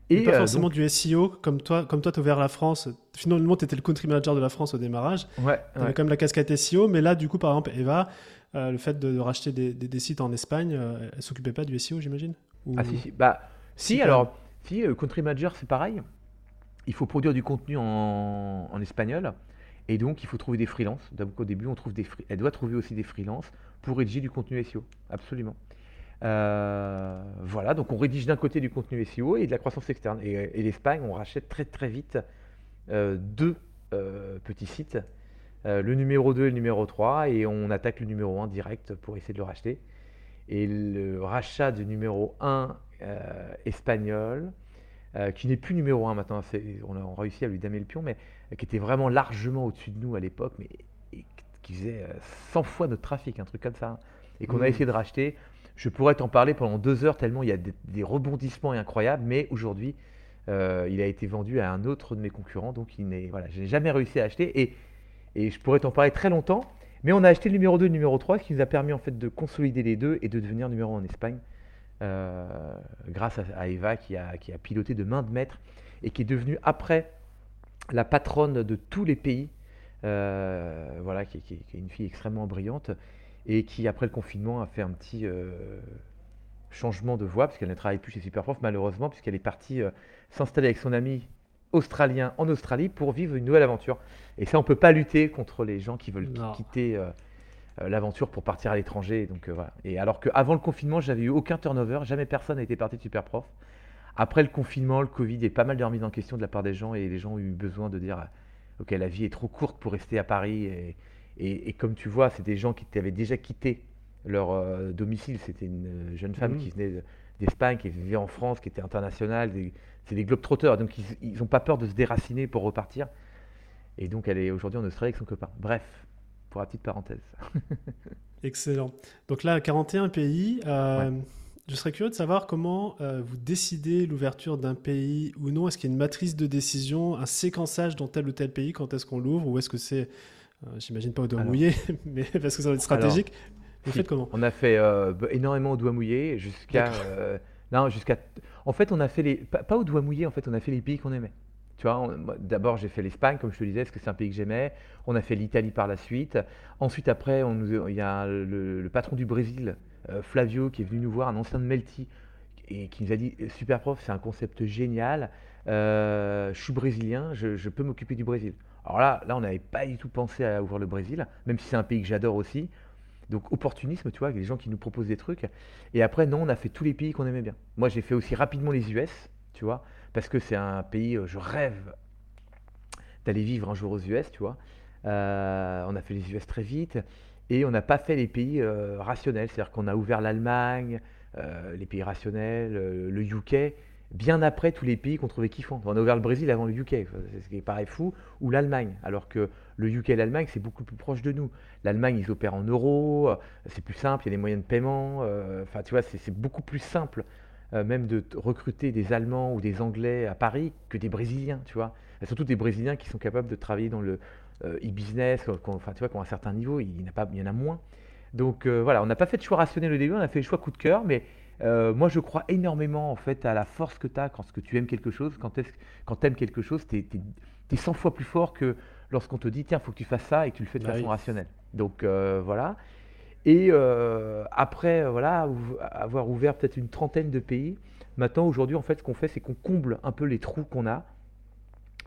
Et pas euh, forcément du SEO, comme toi, comme toi, tu as ouvert la France. Finalement, tu étais le country manager de la France au démarrage. Ouais. Tu avais quand même la casquette SEO, mais là, du coup, par exemple, Eva, euh, le fait de, racheter des, des, sites en Espagne, euh, elle s'occupait pas du SEO, j'imagine? Ah, si, si. Bah, si, alors, si, country manager, c'est pareil. Il faut produire du contenu en, en espagnol. Et donc, il faut trouver des freelances. Donc, au début, on trouve des elle doit trouver aussi des freelances pour rédiger du contenu SEO. Absolument. Euh, voilà, donc on rédige d'un côté du contenu SEO et de la croissance externe. Et, l'Espagne, on rachète très très vite euh, deux euh, petits sites, le numéro 2 et le numéro 3, et on attaque le numéro 1 direct pour essayer de le racheter. Et le rachat du numéro 1 espagnol, qui n'est plus numéro 1 maintenant, on a réussi à lui damer le pion, mais qui était vraiment largement au-dessus de nous à l'époque, mais qui faisait 100 fois notre trafic, un truc comme ça, hein, et qu'on a mmh. essayé de racheter je pourrais t'en parler pendant deux heures tellement il y a des, rebondissements incroyables, mais aujourd'hui, euh, il a été vendu à un autre de mes concurrents, donc il n'est, je n'ai jamais réussi à acheter et, je pourrais t'en parler très longtemps, mais on a acheté le numéro 2 et le numéro 3, ce qui nous a permis en fait de consolider les deux et de devenir numéro 1 en Espagne, euh, grâce à, Eva qui a, piloté de main de maître et qui est devenue après la patronne de tous les pays, euh, voilà, qui, est une fille extrêmement brillante et qui, après le confinement, a fait un petit euh, changement de voie, parce qu'elle ne travaille plus chez Superprof, malheureusement, puisqu'elle est partie euh, s'installer avec son ami australien en Australie pour vivre une nouvelle aventure. Et ça, on ne peut pas lutter contre les gens qui veulent quitter euh, l'aventure pour partir à l'étranger. Donc voilà. Et alors qu'avant le confinement, j'avais eu aucun turnover, jamais personne été parti de Superprof. Après le confinement, le Covid et pas mal de remises en question de la part des gens, et les gens ont eu besoin de dire Ok, la vie est trop courte pour rester à Paris. Et, et, comme tu vois, c'est des gens qui avaient déjà quitté leur euh, domicile. C'était une euh, jeune femme mmh. qui venait d'Espagne, qui vivait en France, qui était internationale. C'est des globetrotters, donc ils n'ont pas peur de se déraciner pour repartir. Et donc elle est aujourd'hui en Australie avec son copain. Bref, pour la petite parenthèse. *laughs* Excellent. Donc là, 41 pays. Euh, je serais curieux de savoir comment vous décidez l'ouverture d'un pays ou non. Est-ce qu'il y a une matrice de décision, un séquençage dans tel ou tel pays quand est-ce qu'on l'ouvre ou est-ce que c'est j'imagine pas au doigt mouillé, *laughs* mais parce que ça va être stratégique. Vous faites comment On a fait euh, énormément au doigt mouillé jusqu'à. Euh, non, jusqu'à. En fait, on a fait les. Pas, au doigt mouillé, en fait, on a fait les pays qu'on aimait. Tu vois, d'abord j'ai fait l'Espagne, comme je te disais, parce que c'est un pays que j'aimais. On a fait l'Italie par la suite. Ensuite, après, il y a le, patron du Brésil, Flavio, qui est venu nous voir, un ancien de Melty, et qui nous a dit Super prof, c'est un concept génial. je suis brésilien, je peux m'occuper du Brésil. Alors là, là on n'avait pas du tout pensé à ouvrir le Brésil, même si c'est un pays que j'adore aussi. Donc opportunisme, tu vois, avec les gens qui nous proposent des trucs. Et après, non, on a fait tous les pays qu'on aimait bien. Moi, j'ai fait aussi rapidement les US, tu vois, parce que c'est un pays, euh, je rêve d'aller vivre un jour aux US, tu vois. Euh, on a fait les US très vite et on n'a pas fait les pays euh, rationnels, c'est-à-dire qu'on a ouvert l'Allemagne, les pays rationnels, le UK, bien après tous les pays qu'on trouvait kiffants. On a ouvert le Brésil avant le UK, ce qui paraît fou, ou l'Allemagne, alors que le UK et l'Allemagne, c'est beaucoup plus proche de nous. L'Allemagne, ils opèrent en euros, euh, c'est plus simple, il y a des moyens de paiement, euh, enfin tu vois, c'est beaucoup plus simple euh, même de recruter des Allemands ou des Anglais à Paris que des Brésiliens, tu vois. Surtout des Brésiliens qui sont capables de travailler dans le e-business, enfin tu vois, qui ont un certain niveau, il y en a moins. Donc voilà, on n'a pas fait de choix rationnel au début, on a fait le choix coup de cœur, mais euh, moi, je crois énormément en fait à la force que tu as quand tu aimes quelque chose. Quand tu aimes quelque chose, tu es, 100 fois plus fort que lorsqu'on te dit tiens, il faut que tu fasses ça et que tu le fais de bah façon rationnelle. Donc euh, voilà. Et euh, après, voilà, avoir ouvert peut-être une trentaine de pays, maintenant, aujourd'hui, en fait, ce qu'on fait, c'est qu'on comble un peu les trous qu'on a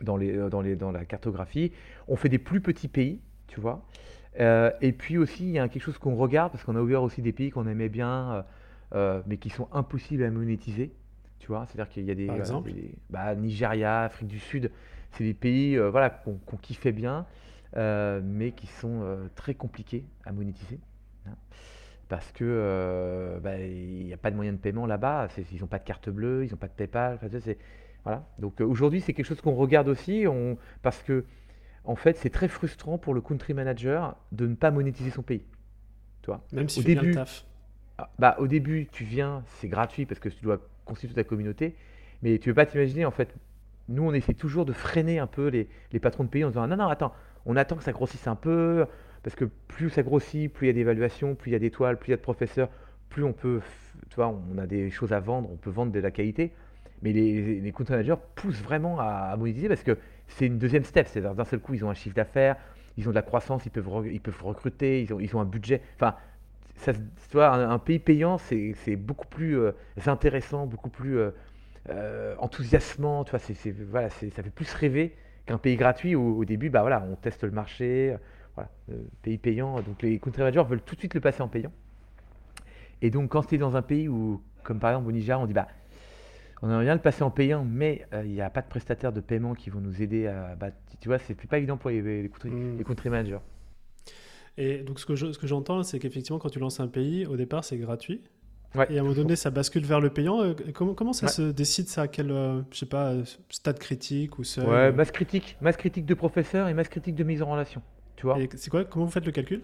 dans, les, dans, les, dans la cartographie. On fait des plus petits pays, tu vois. et puis aussi, il y a quelque chose qu'on regarde, parce qu'on a ouvert aussi des pays qu'on aimait bien. Euh, mais qui sont impossibles à monétiser. Tu vois, c'est-à-dire qu'il y a des, Par exemple bah, Nigeria, Afrique du Sud, c'est des pays euh, voilà qu'on kiffait bien. mais qui sont très compliqués à monétiser. Hein. parce que bah, il n'y a pas de moyen de paiement là-bas, ils n'ont pas de carte bleue, ils n'ont pas de PayPal. voilà. Donc aujourd'hui, c'est quelque chose qu'on regarde aussi, parce que en fait, c'est très frustrant pour le country manager de ne pas monétiser son pays. Toi. Même si au début, le taf. Ah, bah, au début, tu viens, c'est gratuit parce que tu dois constituer ta communauté, mais tu ne veux pas t'imaginer, en fait, nous, on essaie toujours de freiner un peu les, patrons de pays en disant non, non, attends, on attend que ça grossisse un peu, parce que plus ça grossit, plus il y a d'évaluation, plus il y a d'étoiles, plus il y a de professeurs, plus on peut, tu vois, on a des choses à vendre, on peut vendre de la qualité. Mais les, les country managers poussent vraiment à, monétiser parce que c'est une deuxième step. C'est-à-dire d'un seul coup, ils ont un chiffre d'affaires, ils ont de la croissance, ils peuvent, ils peuvent recruter, ils ont, ils ont un budget. Enfin, ça, tu vois, un, pays payant, c'est beaucoup plus euh, intéressant, beaucoup plus euh, euh, enthousiasmant, tu vois, voilà, ça fait plus rêver qu'un pays gratuit où au début, bah voilà, on teste le marché, voilà, pays payant, donc les country managers veulent tout de suite le passer en payant. Et donc quand tu es dans un pays où, comme par exemple au Niger, on dit bah on aimerait bien le passer en payant, mais euh, il n'y a pas de prestataires de paiement qui vont nous aider à. Bah, tu vois, c'est plus pas évident pour les, les, country, mmh. managers. Et donc, ce que, ce que j'entends, c'est qu'effectivement, quand tu lances un pays, au départ, c'est gratuit. Et à un moment donné, ça bascule vers le payant. Euh, comment, comment ça se décide ça? À quel, euh, je sais pas, stade critique ou Ouais, masse critique, masse critique de professeur et masse critique de mise en relation. Tu vois C'est quoi? Comment vous faites le calcul?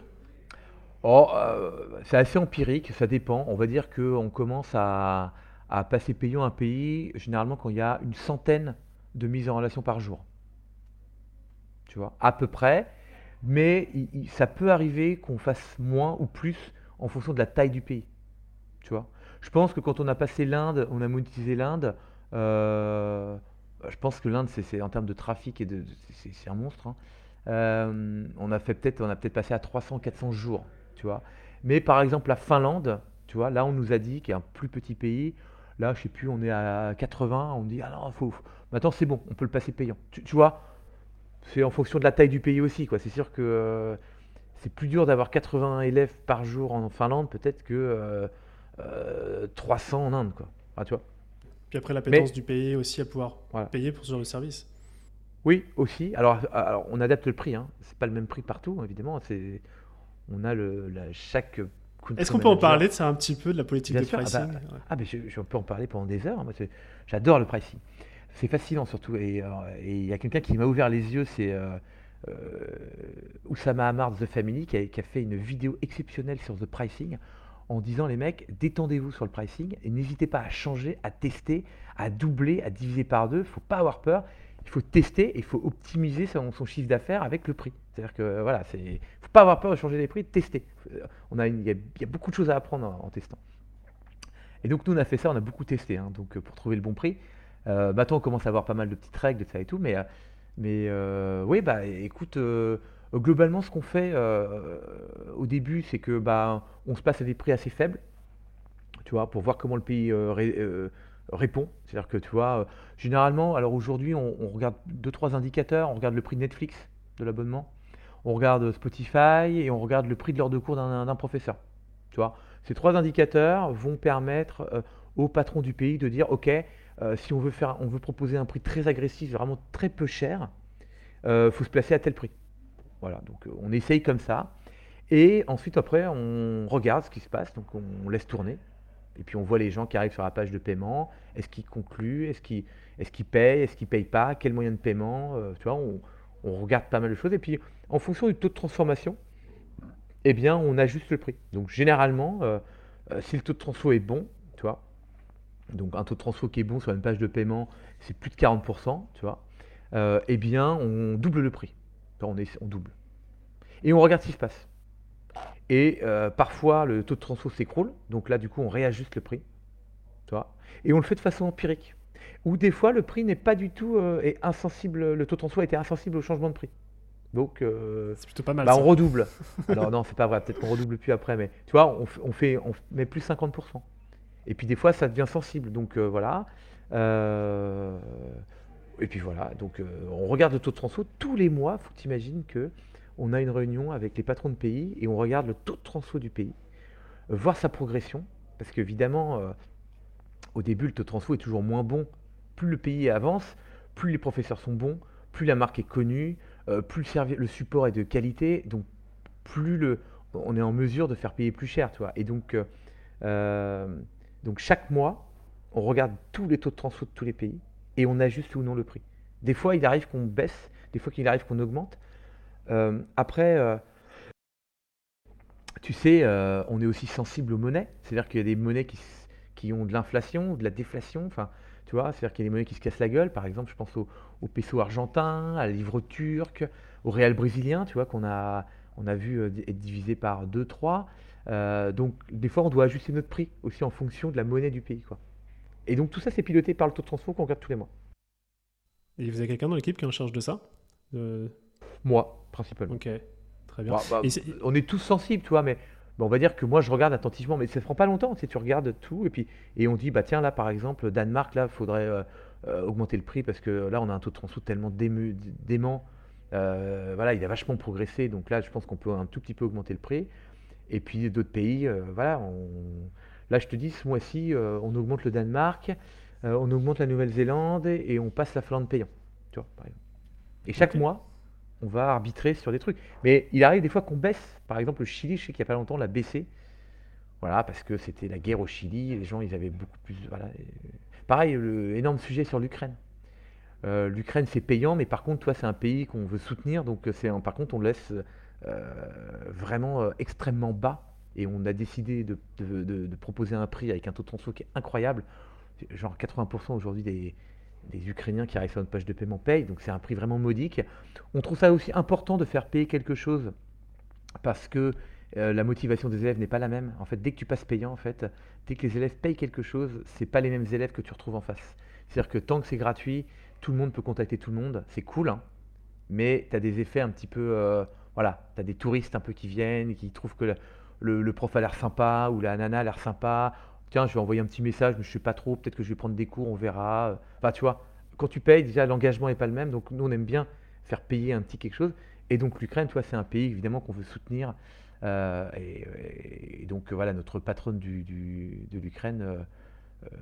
Oh, c'est assez empirique, ça dépend. On va dire qu'on commence à, à passer payant un pays, généralement quand il y a une centaine de mises en relation par jour. Tu vois, à peu près. Mais ça peut arriver qu'on fasse moins ou plus en fonction de la taille du pays. Tu vois. Je pense que quand on a passé l'Inde, on a monétisé l'Inde. Euh, je pense que l'Inde, c'est en termes de trafic et de, c'est un monstre. Hein. Euh, on a fait peut-être, on a peut-être passé à 300-400 jours, tu vois. Mais par exemple, la Finlande, tu vois, là, on nous a dit qu'il y a un plus petit pays, Là, je sais plus, on est à 80, on dit, ah non, faut, maintenant c'est bon, on peut le passer payant. Tu, vois, c'est en fonction de la taille du pays aussi. quoi. C'est sûr que euh, c'est plus dur d'avoir 80 élèves par jour en Finlande, peut-être que 300 euh, euh, en Inde. Quoi. Ah, tu vois. Puis après, l'appétence du pays aussi à pouvoir payer pour ce genre de service. Oui, aussi. Alors, on adapte le prix. Hein. C'est pas le même prix partout, évidemment. C'est, on a le, chaque est-ce qu'on peut en parler de ça un petit peu, de la politique de ah bah, pricing? Ah, mais je, peux en parler pendant des heures. Moi, j'adore le pricing. C'est fascinant surtout. Et il y a quelqu'un qui m'a ouvert les yeux, c'est euh, euh, Oussama Hamar The Family, qui a, fait une vidéo exceptionnelle sur the pricing en disant les mecs, détendez-vous sur le pricing et n'hésitez pas à changer, à tester, à doubler, à diviser par deux. Il ne faut pas avoir peur. Il faut tester et il faut optimiser son, chiffre d'affaires avec le prix. C'est-à-dire que voilà, c'est faut pas avoir peur de changer les prix, tester. Il y, a beaucoup de choses à apprendre en, testant. Et donc nous on a fait ça, on a beaucoup testé, hein, donc pour trouver le bon prix. Euh, maintenant on commence à avoir pas mal de petites règles de ça et tout, mais euh, mais euh, oui bah écoute, globalement ce qu'on fait au début c'est que bah on se passe à des prix assez faibles, tu vois, pour voir comment le pays répond. C'est-à-dire que tu vois, généralement, alors aujourd'hui on, regarde deux trois indicateurs, on regarde le prix de Netflix de l'abonnement on regarde Spotify et on regarde le prix de l'heure de cours d'un professeur. Tu vois, ces trois indicateurs vont permettre au patron du pays de dire ok, euh, si on veut faire, on veut proposer un prix très agressif, vraiment très peu cher, il euh, faut se placer à tel prix. Voilà, donc on essaye comme ça. Et ensuite, après, on regarde ce qui se passe, donc on laisse tourner. Et puis on voit les gens qui arrivent sur la page de paiement. Est-ce qu'ils concluent? Est-ce qu'ils est payent? Est-ce qu'ils ne payent pas? Quel moyen de paiement? Tu vois, on, regarde pas mal de choses. Et puis, en fonction du taux de transformation, eh bien, on ajuste le prix. Donc, généralement, euh, euh, si le taux de transfo est bon, donc un taux de transfo qui est bon sur une page de paiement, c'est plus de 40%, tu vois, euh, eh bien, on double le prix. On, est, on double. Et on regarde ce qui se passe. Et parfois, le taux de transfo s'écroule. Donc là, du coup, on réajuste le prix. Tu vois, et on le fait de façon empirique. Ou des fois, le prix n'est pas du tout est insensible, le taux de transfo été insensible au changement de prix. Donc, euh, c'est plutôt pas mal. Bah, on redouble. Alors non, c'est pas vrai. Peut-être qu'on redouble plus après, mais tu vois, on, fait, on met plus 50%. Et puis des fois, ça devient sensible. Donc euh, voilà. Euh, et puis voilà. Donc on regarde le taux de transfo tous les mois. Faut que tu imagines que on a une réunion avec les patrons de pays et on regarde le taux de transfo du pays, voir sa progression, parce qu'évidemment, au début, le taux de transfo est toujours moins bon. Plus le pays avance, plus les professeurs sont bons, plus la marque est connue, plus le, support est de qualité, donc plus le, on est en mesure de faire payer plus cher. Et donc, donc chaque mois, on regarde tous les taux de transfert de tous les pays et on ajuste ou non le prix. Des fois, il arrive qu'on baisse, des fois qu'il arrive qu'on augmente. après, tu sais, on est aussi sensible aux monnaies. C'est-à-dire qu'il y a des monnaies qui, qui ont de l'inflation, de la déflation. Enfin, tu vois, c'est-à-dire qu'il y a des monnaies qui se cassent la gueule. Par exemple, je pense au, peso argentin, à la livre turc, au réal brésilien, tu vois, qu'on a, on a vu euh, être divisé par 2, 3. Euh, donc, des fois, on doit ajuster notre prix aussi en fonction de la monnaie du pays, quoi. Et donc, tout ça, c'est piloté par le taux de transfert qu'on regarde tous les mois. Et vous avez quelqu'un dans l'équipe qui est en charge de ça? Moi, principalement. Ok, très bien. Bah, bah, on est tous sensibles, tu vois, mais on va dire que moi je regarde attentivement, mais ça ne prend pas longtemps. Tu, tu regardes tout et puis et on dit bah tiens là par exemple Danemark là faudrait euh, euh, augmenter le prix parce que là on a un taux de transfert tellement dément. Euh, voilà, il a vachement progressé, donc là je pense qu'on peut un tout petit peu augmenter le prix. Et puis d'autres pays, voilà, là je te dis ce mois-ci on augmente le Danemark, on augmente la Nouvelle-Zélande et, on passe la Finlande payant. Tu vois, par exemple. Et chaque mois, on va arbitrer sur des trucs. Mais il arrive des fois qu'on baisse. Par exemple, le Chili, je sais qu'il n'y a pas longtemps, l'a baissé. Voilà, parce que c'était la guerre au Chili. Les gens, ils avaient beaucoup plus. Voilà. Pareil, le énorme sujet sur l'Ukraine. Euh, L'Ukraine, c'est payant, mais par contre, toi, c'est un pays qu'on veut soutenir. Donc, c'est par contre, on laisse euh, vraiment euh, extrêmement bas. Et on a décidé de, proposer un prix avec un taux de transfert qui est incroyable. Genre 80% aujourd'hui des, Ukrainiens qui arrivent sur notre page de paiement payent, donc c'est un prix vraiment modique. On trouve ça aussi important de faire payer quelque chose parce que euh, la motivation des élèves n'est pas la même. En fait, dès que tu passes payant, en fait, dès que les élèves payent quelque chose, c'est pas les mêmes élèves que tu retrouves en face. C'est-à-dire que tant que c'est gratuit, tout le monde peut contacter tout le monde, c'est cool, hein, mais tu as des effets un petit peu. Euh, voilà, tu as des touristes un peu qui viennent, qui trouvent que le, prof a l'air sympa ou la nana a l'air sympa tiens, je vais envoyer un petit message, mais je ne sais pas trop, peut-être que je vais prendre des cours, on verra. Enfin, tu quand tu payes, déjà, l'engagement n'est pas le même. Donc, nous, on aime bien faire payer un petit quelque chose. Et donc, l'Ukraine, toi, c'est un pays, évidemment, qu'on veut soutenir. Euh, et, donc, voilà, notre patronne de l'Ukraine, euh, euh,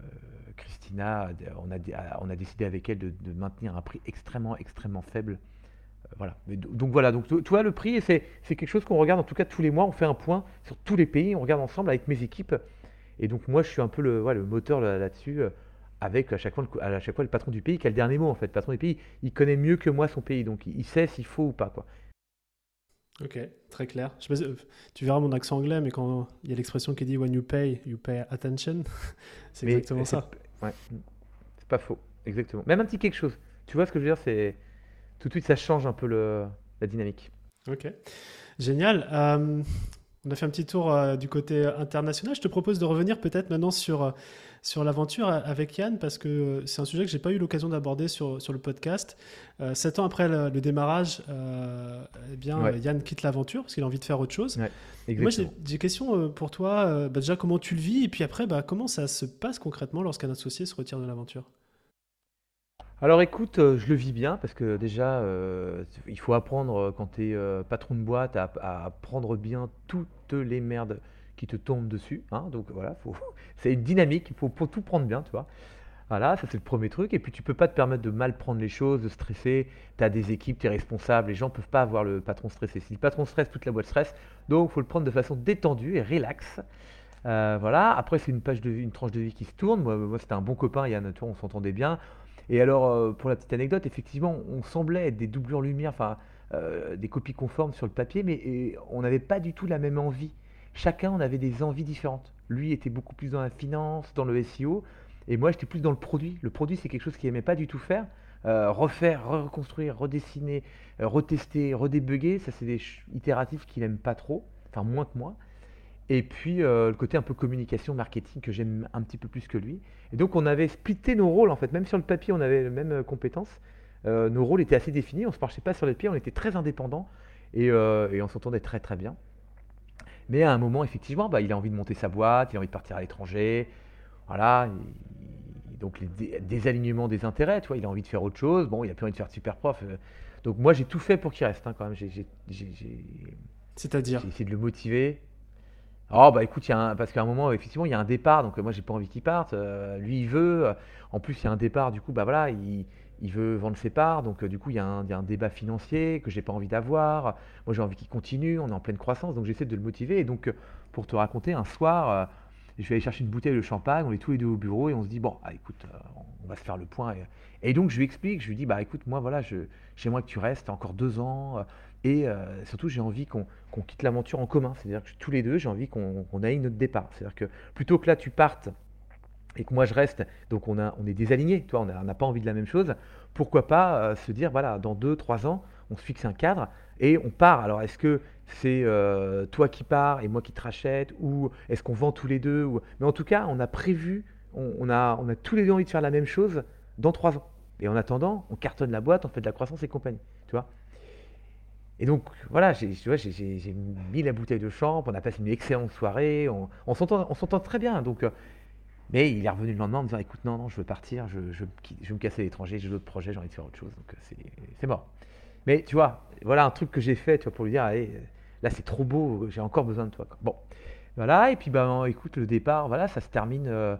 Christina, on a, on a décidé avec elle de, maintenir un prix extrêmement, extrêmement faible. Voilà. donc voilà, donc tu vois le prix, c'est quelque chose qu'on regarde en tout cas tous les mois. On fait un point sur tous les pays, on regarde ensemble avec mes équipes et donc moi, je suis un peu le, le moteur là-dessus, euh, avec à chaque, fois, à chaque fois le patron du pays qui a le dernier mot en fait. Le patron du pays, il connaît mieux que moi son pays, donc il sait s'il faut ou pas. quoi. Ok, très clair. Euh, tu verras mon accent anglais, mais quand il y a l'expression qui dit When you pay, you pay attention, *laughs* c'est exactement ça. Ouais, c'est pas faux, exactement. Même un petit quelque chose. Tu vois ce que je veux dire C'est tout de suite ça change un peu le, la dynamique. Ok, génial. Euh, on a fait un petit tour euh, du côté international. Je te propose de revenir peut-être maintenant sur, euh, sur l'aventure avec Yann, parce que c'est un sujet que j'ai pas eu l'occasion d'aborder sur, sur le podcast. sept ans après le, démarrage, eh bien, Yann quitte l'aventure parce qu'il a envie de faire autre chose. Moi, j'ai des questions pour toi. Bah, déjà, comment tu le vis? Et puis après, bah, comment ça se passe concrètement lorsqu'un associé se retire de l'aventure? Alors écoute, euh, je le vis bien parce que déjà, euh, il faut apprendre euh, quand tu es patron de boîte à, prendre bien toutes les merdes qui te tombent dessus. hein. Donc voilà, *laughs* c'est une dynamique, il faut pour tout prendre bien, tu vois. Voilà, ça c'est le premier truc. Et puis tu peux pas te permettre de mal prendre les choses, de stresser. Tu as des équipes, tu es responsable, les gens peuvent pas avoir le patron stressé. Si le patron stresse, toute la boîte stresse. Donc il faut le prendre de façon détendue et relax. voilà, après c'est une page de une tranche de vie qui se tourne. Moi, c'était un bon copain, Yann, on s'entendait bien. Et alors, euh, pour la petite anecdote, effectivement, on semblait être des doublures lumière, enfin, euh, des copies conformes sur le papier, mais on n'avait pas du tout la même envie. Chacun, on avait des envies différentes. Lui était beaucoup plus dans la finance, dans le SEO, et moi, j'étais plus dans le produit. Le produit, c'est quelque chose qu'il n'aimait pas du tout faire. Euh, refaire, reconstruire, redessiner, retester, redébugger, ça, c'est des itératifs qu'il n'aime pas trop, enfin, moins que moi. Et puis euh, le côté un peu communication, marketing que j'aime un petit peu plus que lui. Et donc on avait splitté nos rôles en fait, même sur le papier on avait les mêmes euh, compétences. Euh, nos rôles étaient assez définis, on se marchait pas sur les pieds, on était très indépendants et, on s'entendait très très bien. Mais à un moment effectivement, bah, il a envie de monter sa boîte, il a envie de partir à l'étranger, voilà. donc les désalignements des intérêts, tu vois, il a envie de faire autre chose. Bon, il a plus envie de faire super prof. donc moi j'ai tout fait pour qu'il reste hein, quand même. C'est-à-dire? J'ai essayé de le motiver. Oh bah écoute, y a un, parce qu'à un moment effectivement il y a un départ, donc euh, moi j'ai pas envie qu'il parte. Euh, lui il veut. En plus il y a un départ, du coup bah voilà, il, il veut vendre ses parts, donc du coup, il y, a un, un débat financier que j'ai pas envie d'avoir. Moi, j'ai envie qu'il continue, on est en pleine croissance, donc j'essaie de le motiver. Et donc, pour te raconter, un soir, je vais aller chercher une bouteille de champagne, on est tous les deux au bureau et on se dit, bon, ah, écoute, on va se faire le point. Et, donc, je lui explique, je lui dis, bah écoute, moi, voilà, j'aimerais que tu restes encore deux ans. Et surtout, j'ai envie qu'on quitte l'aventure en commun. C'est-à-dire que tous les deux, j'ai envie qu'on aille notre départ. C'est-à-dire que plutôt que là, tu partes et que moi je reste, donc on, est désalignés, toi, on n'a pas envie de la même chose, pourquoi pas euh, se dire, voilà, dans deux, trois ans, on se fixe un cadre et on part. Alors est-ce que c'est euh, toi qui pars et moi qui te rachète, ou est-ce qu'on vend tous les deux. Mais en tout cas, on a prévu, on, a, on a tous les deux envie de faire la même chose dans trois ans. Et en attendant, on cartonne la boîte, on fait de la croissance et compagnie, tu vois. Et donc, voilà, j'ai mis la bouteille de champ, on a passé une excellente soirée, on, s'entend très bien. Donc, euh, mais il est revenu le lendemain en me disant écoute, non, non, je veux partir, je, me casser l'étranger, j'ai d'autres projets, j'ai envie de faire autre chose. Donc euh, c'est mort. Mais tu vois, voilà un truc que j'ai fait pour lui dire allez, là c'est trop beau, j'ai encore besoin de toi. Bon, voilà, et puis bah, écoute, le départ, voilà, ça se termine. Euh,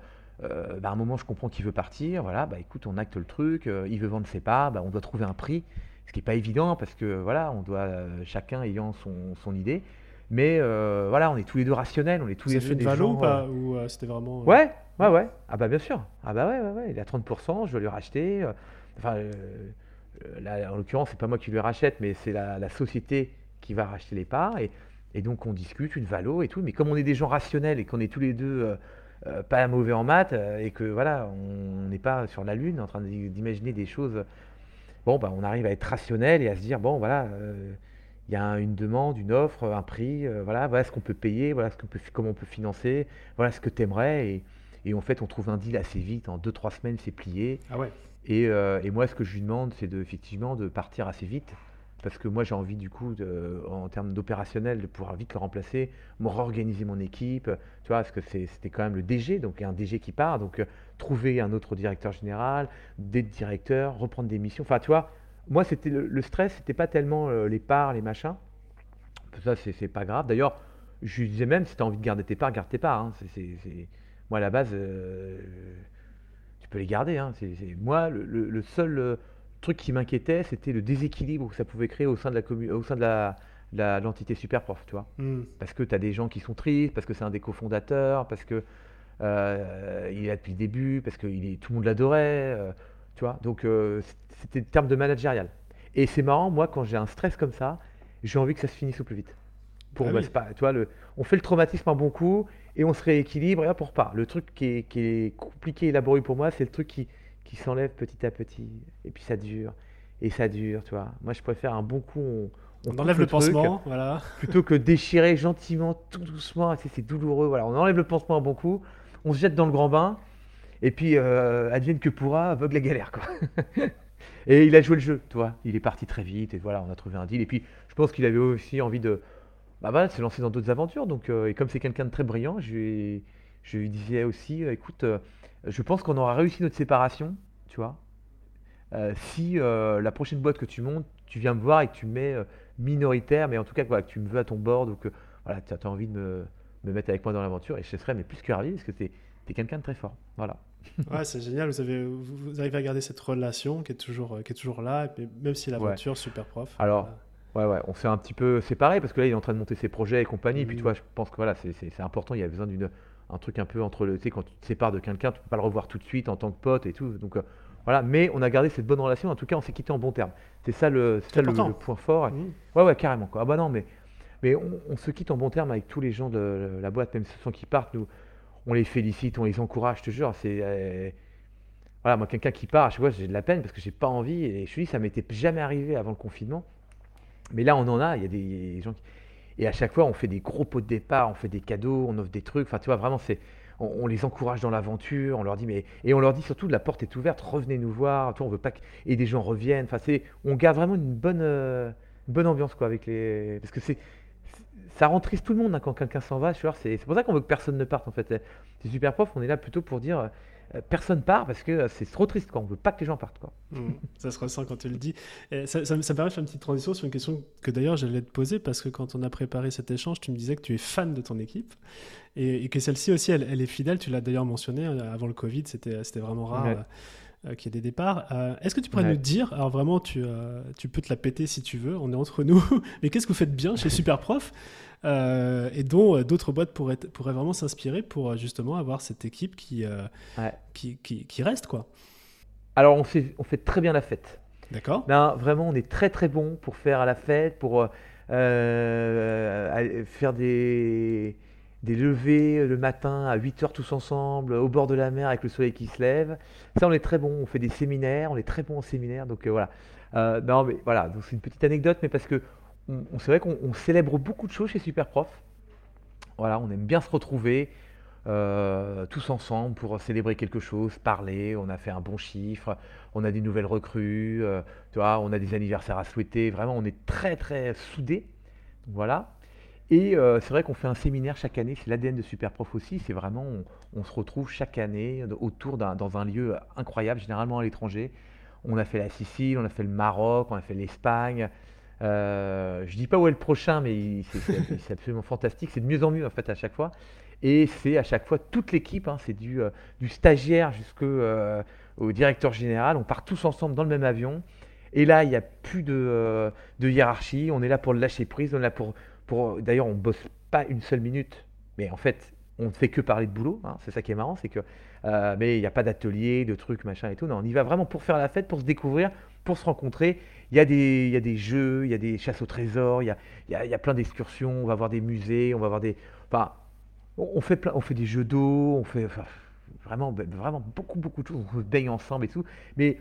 bah, à un moment, je comprends qu'il veut partir. Voilà, bah écoute, on acte le truc. il veut vendre ses parts. Bah, on doit trouver un prix, ce qui n'est pas évident parce que voilà, on doit chacun ayant son, son idée. Mais voilà, on est tous les deux rationnels, on est tous les deux des gens. ou pas Ou c'était vraiment. Ouais, Ouais, ouais. Ah bah bien sûr. Ah bah ouais, ouais, ouais. Il est à 30%, je vais lui racheter. Euh, enfin, euh, euh, là, en l'occurrence, c'est pas moi qui lui rachète, mais c'est la, société qui va racheter les parts. Et, et, donc on discute une valo et tout. Mais comme on est des gens rationnels et qu'on est tous les deux pas mauvais en maths et que voilà, on n'est pas sur la lune en train d'imaginer des choses. Bon, bah, on arrive à être rationnel et à se dire bon, voilà. il y a une demande, une offre, un prix, voilà, voilà ce qu'on peut payer, voilà ce qu'on peut, comment on peut financer, voilà ce que tu aimerais. Et, et en fait, on trouve un deal assez vite. En 2-3 semaines, c'est plié. Ah ouais. Et, euh, et, moi, ce que je lui demande, c'est de, effectivement de partir assez vite. Parce que moi, j'ai envie, du coup, en termes d'opérationnel, de pouvoir vite le remplacer, me réorganiser mon équipe. Tu vois, parce que c'était quand même le DG, donc un DG qui part. Donc, euh, trouver un autre directeur général, des directeurs, reprendre des missions. Enfin, tu vois, moi, c'était le, le, stress, c'était pas tellement euh, les parts, les machins. Ça, c'est pas grave. D'ailleurs, je lui disais même, si tu as envie de garder tes parts, garde tes parts. Hein. Moi, à la base, euh, tu peux les garder. Hein. Moi, le, seul truc qui m'inquiétait, c'était le déséquilibre que ça pouvait créer au sein de la au sein de la, l'entité Superprof, tu vois. Hmm. Parce que tu as des gens qui sont tristes, parce que c'est un des cofondateurs, parce que euh, il est là depuis le début, parce que il est, tout le monde l'adorait, tu vois. Donc c'était le terme de managérial. Et c'est marrant, moi, quand j'ai un stress comme ça, j'ai envie que ça se finisse au plus vite. Pour, ah pas, tu vois, le, on fait le traumatisme un bon coup et on se rééquilibre et hop, on repart. Le truc qui est, qui est compliqué et laborieux pour moi, c'est le truc qui, qui s'enlève petit à petit. Et puis ça dure, et ça dure, tu vois. Moi, je préfère un bon coup, on, on, enlève le, pansement, voilà. Plutôt que déchirer gentiment, tout doucement, c'est douloureux, voilà. On enlève le pansement un bon coup, on se jette dans le grand bain, et puis euh, advienne que pourra, vogue la galère, quoi. *laughs* et il a joué le jeu, tu vois. Il est parti très vite, et voilà, on a trouvé un deal. Et puis, je pense qu'il avait aussi envie de bah voilà, se lancer dans d'autres aventures. Donc, euh, et comme c'est quelqu'un de très brillant, je lui, je lui disais aussi, euh, écoute, je pense qu'on aura réussi notre séparation, tu vois. si la prochaine boîte que tu montes, tu viens me voir et que tu mets minoritaire, mais en tout cas que tu me veux à ton bord, ou que voilà, tu as, envie de me, me, mettre avec moi dans l'aventure, et je serais mais plus que ravi parce que tu es, quelqu'un de très fort. Voilà. *laughs* ouais, c'est génial. Vous, avez, vous, arrivez à garder cette relation qui est toujours, qui est toujours là, même si l'aventure, super prof. Alors, Ouais, ouais, on s'est un petit peu séparés parce que là, il est en train de monter ses projets et compagnie. Et puis, tu mmh. vois, je pense que voilà, c'est important. Il y a besoin d'une un truc un peu entre le. Tu sais, quand tu te sépares de quelqu'un, tu peux pas le revoir tout de suite en tant que pote et tout. Donc, euh, voilà. Mais on a gardé cette bonne relation. En tout cas, on s'est quitté en bon terme. C'est ça, le, ça le, point fort. Mmh. Ouais, ouais, carrément. Quoi. Ah bah non, mais, mais on, se quitte en bon terme avec tous les gens de la boîte, même ceux qui partent. Nous, on les félicite, on les encourage, je te jure. C'est. Euh, voilà, moi, quelqu'un qui part, je vois, j'ai de la peine parce que j'ai pas envie. Et je te dis, ça m'était jamais arrivé avant le confinement. Mais là, on en a. Il y a des gens qui... Et à chaque fois, on fait des gros pots de départ, on fait des cadeaux, on offre des trucs. Enfin, tu vois, vraiment, c'est, on, les encourage dans l'aventure. On leur dit, mais et on leur dit surtout, la porte est ouverte, revenez nous voir. Tu on veut pas que et des gens reviennent. Enfin, c'est, on garde vraiment une bonne, euh, bonne ambiance quoi avec les, parce que c'est, ça rend triste tout le monde hein, quand quelqu'un s'en va. C'est, pour ça qu'on veut que personne ne parte en fait. C'est super prof. On est là plutôt pour dire personne part parce que euh, c'est trop triste quoi. On veut pas que les gens partent quoi. Mmh. ça se ressent quand tu le dis. ça, ça, me permet de faire une petite transition sur une question que d'ailleurs j'allais te poser parce que quand on a préparé cet échange, tu me disais que tu es fan de ton équipe et, que celle-ci aussi elle, est fidèle. Tu l'as d'ailleurs mentionné euh, avant le Covid, c'était c'était vraiment rare. qu'il y ait des départs. Est-ce que tu pourrais nous dire, alors vraiment, tu, tu peux te la péter si tu veux, on est entre nous, *laughs* mais qu'est-ce que vous faites bien chez Superprof? Et dont d'autres boîtes pourraient, pourraient vraiment s'inspirer pour justement avoir cette équipe qui, qui, qui, qui, reste quoi Alors on fait, on fait très bien la fête. D'accord. Ben, vraiment, on est très très bon pour faire à la fête, pour euh, faire des, des levées le matin à 8 heures tous ensemble, au bord de la mer avec le soleil qui se lève. Ça, on est très bon. On fait des séminaires, on est très bon en séminaire. Donc euh, voilà. Euh, non, mais voilà. Donc c'est une petite anecdote, mais parce que on, c'est vrai qu'on célèbre beaucoup de choses chez Superprof. On aime bien se retrouver. Euh, tous ensemble pour célébrer quelque chose, parler, on a fait un bon chiffre, on a des nouvelles recrues, euh, on a des anniversaires à souhaiter, vraiment on est très très soudés. Voilà. Et euh, c'est vrai qu'on fait un séminaire chaque année, c'est l'ADN de Superprof aussi, c'est vraiment, on, se retrouve chaque année autour d'un, dans un lieu incroyable, généralement à l'étranger. On a fait la Sicile, on a fait le Maroc, on a fait l'Espagne. Euh, je dis pas où est le prochain, mais c'est, *laughs* absolument fantastique. C'est de mieux en mieux en fait à chaque fois. Et c'est à chaque fois toute l'équipe, hein, c'est du, euh, du, stagiaire jusqu'au euh, directeur général. On part tous ensemble dans le même avion. Et là, il n'y a plus de, euh, de, hiérarchie. On est là pour le lâcher prise. On est là pour, pour D'ailleurs, on ne bosse pas une seule minute. Mais en fait, on ne fait que parler de boulot. Hein. C'est ça qui est marrant. c'est que Mais il n'y a pas d'atelier, de trucs, machin et tout. Non, on y va vraiment pour faire la fête, pour se découvrir, pour se rencontrer. Il y, a des, il y a des jeux, il y a des chasses au trésor, il y a, il il y a plein d'excursions. On va voir des musées, on va voir des. Enfin, on fait, plein, on fait des jeux d'eau, on fait vraiment, ben, vraiment beaucoup, beaucoup de choses. On se baigne ensemble et tout. Mais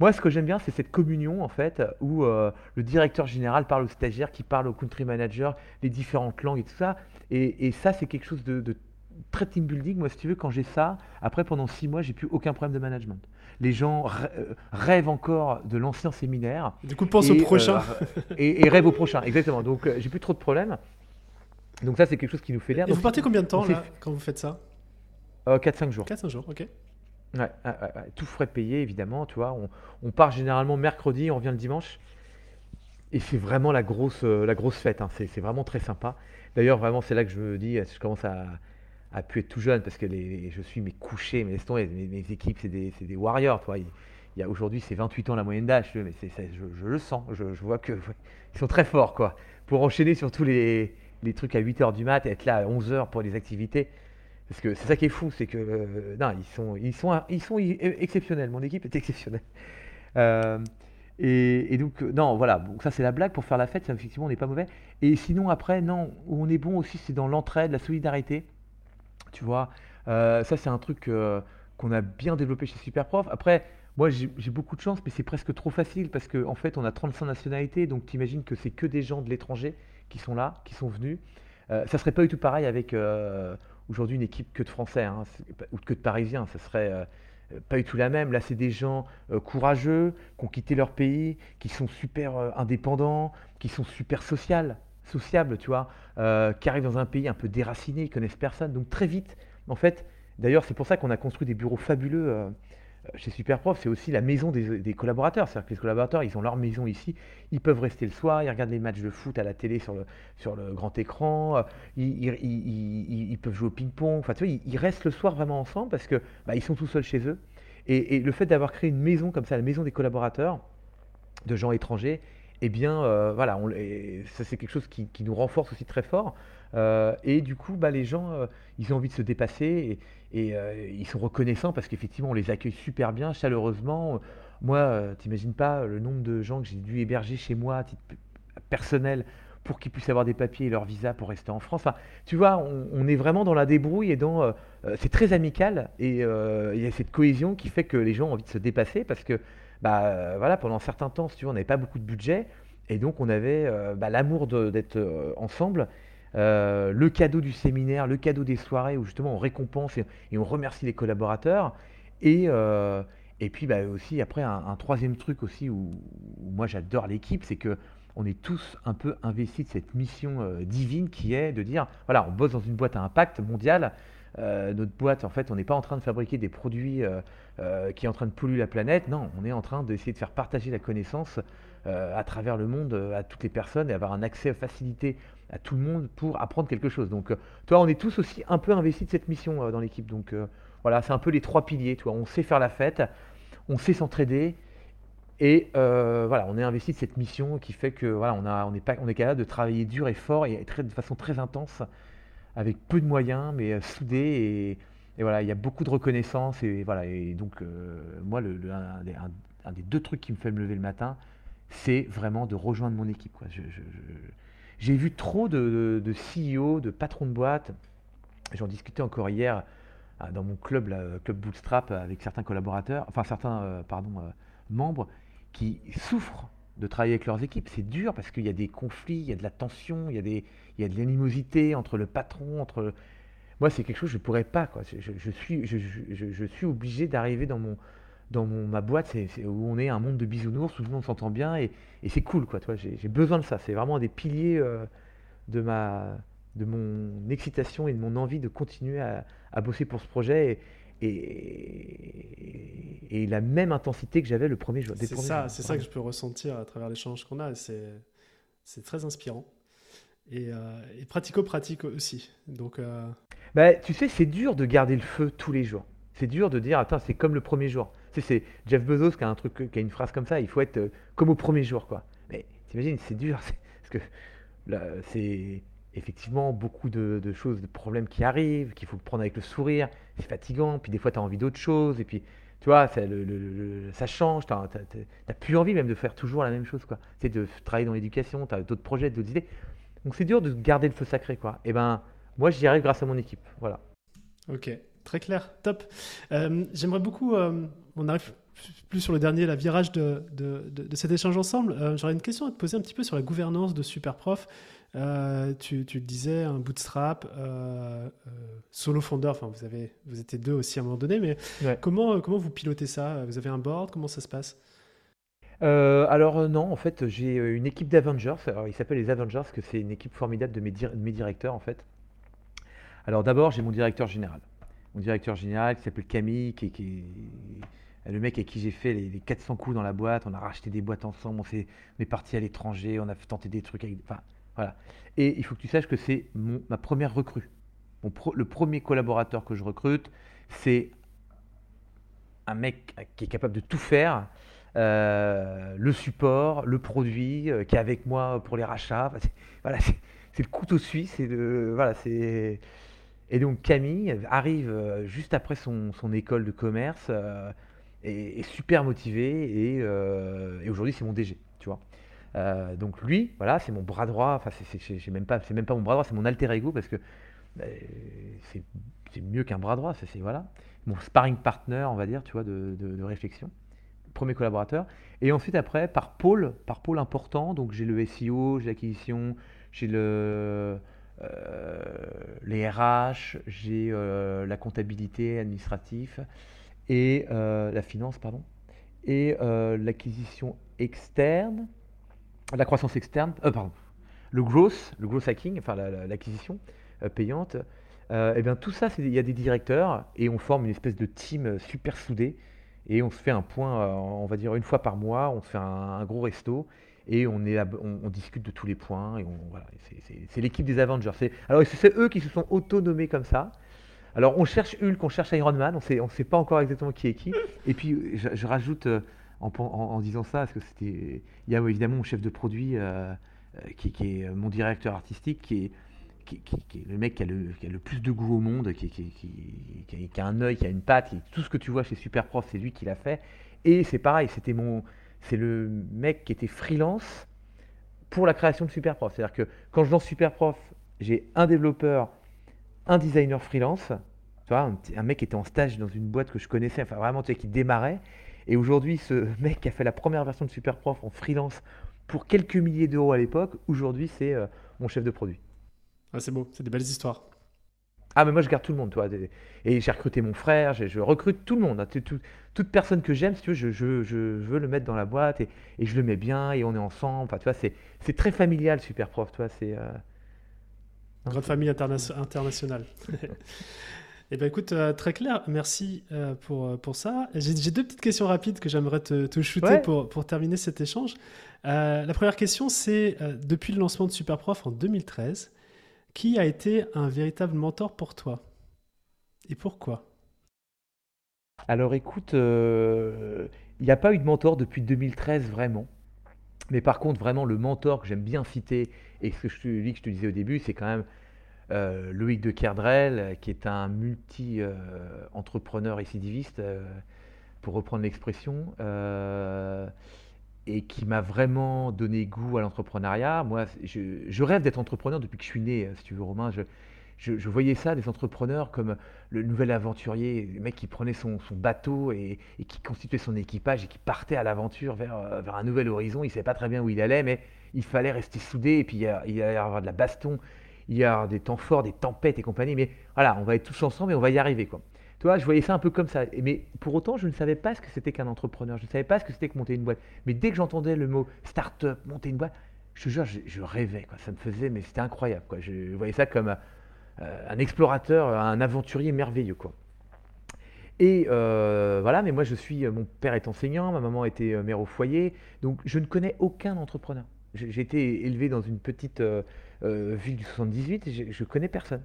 moi, ce que j'aime bien, c'est cette communion, en fait, où euh, le directeur général parle au stagiaire, qui parle au country manager, les différentes langues et tout ça. Et, ça, c'est quelque chose de, très team building. Moi, si tu veux, quand j'ai ça, après, pendant six mois, j'ai plus aucun problème de management. Les gens euh, rêvent encore de l'ancien séminaire. Du coup, pense au prochain. Euh, *laughs* et, et, rêvent au prochain, exactement. Donc, j'ai plus trop de problèmes. Donc ça, c'est quelque chose qui nous fait l'air. Et vous partez combien de temps là, quand vous faites ça 4-5 euh, jours. 4-5 jours, ok. Ouais, tout frais payé, évidemment, tu vois. On, part généralement mercredi, on revient le dimanche. Et c'est vraiment la grosse, euh, la grosse fête. Hein. C'est vraiment très sympa. D'ailleurs, vraiment, c'est là que je me dis, je commence à, à pu être tout jeune parce que les, je suis mes couchés, mais laisse tomber, mes, équipes, c'est des, des, warriors, toi. Il, y a aujourd'hui, c'est 28 ans la moyenne d'âge, mais je, le sens. Je, vois que ils sont très forts, quoi. Pour enchaîner sur tous les, les trucs à 8h du mat être là à 11h pour les activités. Parce que c'est ça qui est fou, c'est que euh, non, ils sont, ils sont, ils sont exceptionnels. Mon équipe est exceptionnelle. Euh, et, donc non, voilà. Donc ça c'est la blague pour faire la fête. effectivement, on n'est pas mauvais. Et sinon après, non, où on est bon aussi, c'est dans l'entraide, la solidarité. Tu vois, euh, ça c'est un truc qu'on a bien développé chez Superprof. Après, moi j'ai beaucoup de chance, mais c'est presque trop facile parce qu'en en fait on a 35 nationalités, donc tu imagines que c'est que des gens de l'étranger qui sont là, qui sont venus. Euh, ça serait pas du tout pareil avec euh, aujourd'hui une équipe que de Français hein, ou que de Parisiens. Ça serait euh, pas du tout la même. Là, c'est des gens courageux qui ont quitté leur pays, qui sont super indépendants, qui sont super social, sociables, tu vois, qui arrivent dans un pays un peu déraciné, ils connaissent personne. Donc très vite, en fait, d'ailleurs, c'est pour ça qu'on a construit des bureaux fabuleux chez Superprof, c'est aussi la maison des, collaborateurs. C'est-à-dire que les collaborateurs, ils ont leur maison ici, ils peuvent rester le soir, ils regardent les matchs de foot à la télé sur le, sur le grand écran, euh, ils, peuvent jouer au ping-pong. Enfin, tu vois, ils, restent le soir vraiment ensemble parce que bah, ils sont tout seuls chez eux. Et, le fait d'avoir créé une maison comme ça, la maison des collaborateurs, de gens étrangers, eh bien, euh, voilà, ça c'est quelque chose qui, nous renforce aussi très fort. Euh, et du coup, bah, les gens, ils ont envie de se dépasser. Et, euh, ils sont reconnaissants parce qu'effectivement, on les accueille super bien, chaleureusement. Moi, euh, t'imagines pas le nombre de gens que j'ai dû héberger chez moi à titre personnel pour qu'ils puissent avoir des papiers et leur visa pour rester en France. Tu vois, on, est vraiment dans la débrouille et dans. Euh, c'est très amical et il y a cette cohésion qui fait que les gens ont envie de se dépasser parce que, bah, voilà, pendant un certain temps, tu on n'avait pas beaucoup de budget. Et donc on avait bah, l'amour d'être ensemble. Euh, le cadeau du séminaire, le cadeau des soirées où justement on récompense et, on remercie les collaborateurs. Et, euh, puis bah, aussi après un, troisième truc aussi où, moi j'adore l'équipe, c'est que on est tous un peu investis de cette mission euh, divine qui est de dire voilà on bosse dans une boîte à impact mondial. notre boîte, en fait, on n'est pas en train de fabriquer des produits qui est en train de polluer la planète. Non, on est en train d'essayer de faire partager la connaissance à travers le monde à toutes les personnes et avoir un accès facilité à tout le monde pour apprendre quelque chose. Donc, euh, toi, on est tous aussi un peu investis de cette mission euh, dans l'équipe. Donc, euh, voilà, c'est un peu les trois piliers. Toi, on sait faire la fête, on sait s'entraider. Et voilà, on est investi de cette mission qui fait que voilà, on, a, est pas, on est capable de travailler dur et fort et très, de façon très intense, avec peu de moyens, mais soudé. Et, et, voilà, il y a beaucoup de reconnaissance. Et, voilà, et donc, moi, le, un, des deux trucs qui me fait me lever le matin, c'est vraiment de rejoindre mon équipe. j'ai vu trop de, de, CEO, de patrons de boîte. J'en discutais encore hier euh, dans mon club, le club Bootstrap, avec certains collaborateurs, enfin certains euh, pardon, euh, membres qui souffrent de travailler avec leurs équipes. C'est dur parce qu'il y a des conflits, il y a de la tension, il y a, des, il y a de l'animosité entre le patron, entre... Moi, c'est quelque chose que je ne pourrais pas. Quoi. Je, je, suis, je, je, suis obligé d'arriver dans mon, dans ma boîte où on est un monde de bisounours, où tout le monde s'entend bien et, c'est cool. Quoi, j'ai, besoin de ça. C'est vraiment un des piliers euh, de, ma, de mon excitation et de mon envie de continuer à, bosser pour ce projet. Et, et, la même intensité que j'avais le premier jour. C'est ça, c'est ça que je peux ressentir à travers l'échange qu'on a. C'est, c'est très inspirant. Et, euh, pratico-pratique aussi. Donc, euh, bah, tu sais, c'est dur de garder le feu tous les jours. C'est dur de dire, attends, c'est comme le premier jour. C'est Jeff Bezos qui a un truc, qui a une phrase comme ça. Il faut être euh, comme au premier jour, quoi. Mais t'imagines, c'est dur, *laughs* parce que c'est effectivement beaucoup de, choses, de problèmes qui arrivent, qu'il faut prendre avec le sourire. C'est fatigant. Puis des fois, tu as envie d'autre chose. Et puis, tu vois, ça change. Tu n'as plus envie même de faire toujours la même chose, quoi. C'est de travailler dans l'éducation. Tu as d'autres projets, d'autres idées. Donc, c'est dur de garder le feu sacré, quoi. Et eh ben, moi, j'y arrive grâce à mon équipe. Voilà. Ok. Très clair, top. Euh, j'aimerais beaucoup, euh, on arrive plus sur le dernier, la virage de, de, cet échange ensemble. Euh, j'aurais une question à te poser un petit peu sur la gouvernance de Superprof. Tu, tu, le disais, un bootstrap, solo enfin vous, avez, vous étiez deux aussi à un moment donné, mais comment, comment vous pilotez ça? Vous avez un board? Comment ça se passe? Alors non, en fait, j'ai une équipe d'Avengers. Alors, ils s'appellent les Avengers, que c'est une équipe formidable de mes, directeurs, en fait. Alors d'abord, j'ai mon directeur général mon directeur général qui s'appelle Camille, qui, est le mec avec qui j'ai fait les, 400 coups dans la boîte, on a racheté des boîtes ensemble, on, est, parti à l'étranger, on a tenté des trucs. Avec, enfin, voilà. Et il faut que tu saches que c'est ma première recrue. le premier collaborateur que je recrute, c'est un mec qui est capable de tout faire. Euh, le support, le produit, euh, qui est avec moi pour les rachats. voilà, c'est le couteau suisse. Voilà, c'est et donc Camille arrive euh, juste après son, école de commerce, et est, super motivé, et, et aujourd'hui c'est mon DG, tu vois. donc lui, voilà, c'est mon bras droit, enfin c'est même, pas, même pas mon bras droit, c'est mon alter ego, parce que c'est mieux qu'un bras droit, c'est voilà, mon sparring partner, on va dire, tu vois, de, de réflexion premier collaborateur. Et ensuite, après, par pôle, par pôle important, donc j'ai le SEO, j'ai l'acquisition, j'ai le, euh, les RH, j'ai euh, la comptabilité administrative et euh, la finance, pardon, et l'acquisition externe, la croissance externe, pardon, le growth, le growth hacking, enfin l'acquisition payante. et eh bien tout ça, il y a des directeurs et on forme une espèce de team super soudé et on se fait un point, on va dire une fois par mois, on se fait un gros resto et on, est on, discute de tous les points. Et voilà, c'est l'équipe des Avengers. Alors c'est eux qui se sont autonomés comme ça. Alors on cherche Hulk, on cherche Iron Man, on sait, ne sait pas encore exactement qui est qui. Et puis je, rajoute euh, en, disant ça, parce que c'était, il y a évidemment mon chef de produit euh, euh, qui, est mon directeur artistique, qui est, qui, est le mec qui a le, plus de goût au monde, qui, qui, a, un œil, qui a une patte, tout ce que tu vois chez Superprof, c'est lui qui l'a fait. Et c'est pareil, c'était mon, c'est le mec qui était freelance pour la création de Superprof. C'est-à-dire que quand je lance Superprof, j'ai un développeur, un designer freelance, tu un, mec qui était en stage dans une boîte que je connaissais, enfin vraiment, qui démarrait. Et aujourd'hui, ce *laughs* mec qui a fait la première version de Superprof en freelance pour quelques milliers d'euros à l'époque, aujourd'hui, c'est euh, mon chef de produit. Ah, c'est beau, c'est des belles histoires. Ah, mais moi, je garde tout le monde, toi. Et j'ai recruté mon frère, je recrute tout le monde. Hein. toute personne que j'aime, si tu veux, je, veux le mettre dans la boîte et, je le mets bien et on est ensemble. Enfin, tu vois, c'est très familial, super prof. Tu vois, c'est. Euh... Grande famille internationale. *laughs* Eh bien, écoute, euh, très clair. Merci euh, pour, pour ça. J'ai deux petites questions rapides que j'aimerais te, te, shooter pour, pour terminer cet échange. Euh, la première question, c'est depuis le lancement de Superprof en 2013, qui a été un véritable mentor pour toi? Et pourquoi? Alors écoute, il n'y a pas eu de mentor depuis 2013 vraiment. Mais par contre, vraiment, le mentor que j'aime bien citer, et ce que je, te, que je te disais au début, c'est quand même euh, Loïc de Kerdrel, qui est un multi-entrepreneur euh, récidiviste, euh, pour reprendre l'expression, et qui m'a vraiment donné goût à l'entrepreneuriat. Moi, je, rêve d'être entrepreneur depuis que je suis né, si tu veux, Romain. Je, voyais ça, des entrepreneurs comme le nouvel aventurier, le mec qui prenait son, bateau et, qui constituait son équipage et qui partait à l'aventure vers, vers un nouvel horizon. Il ne savait pas très bien où il allait, mais il fallait rester soudé et puis il, y avoir de la baston, il y a des temps forts, des tempêtes et compagnie, mais voilà, on va être tous ensemble et on va y arriver. Quoi. Tu je voyais ça un peu comme ça. Mais pour autant, je ne savais pas ce que c'était qu'un entrepreneur. Je ne savais pas ce que c'était que monter une boîte. Mais dès que j'entendais le mot start-up, monter une boîte, je te jure, je, rêvais. Ça me faisait, mais c'était incroyable. Je voyais ça comme euh, un explorateur, un aventurier merveilleux. Et euh, voilà, mais moi, je suis, mon père est enseignant, ma maman était euh, mère au foyer, donc je ne connais aucun entrepreneur. J'ai été élevé dans une petite euh, ville du 78, et je, ne connais personne.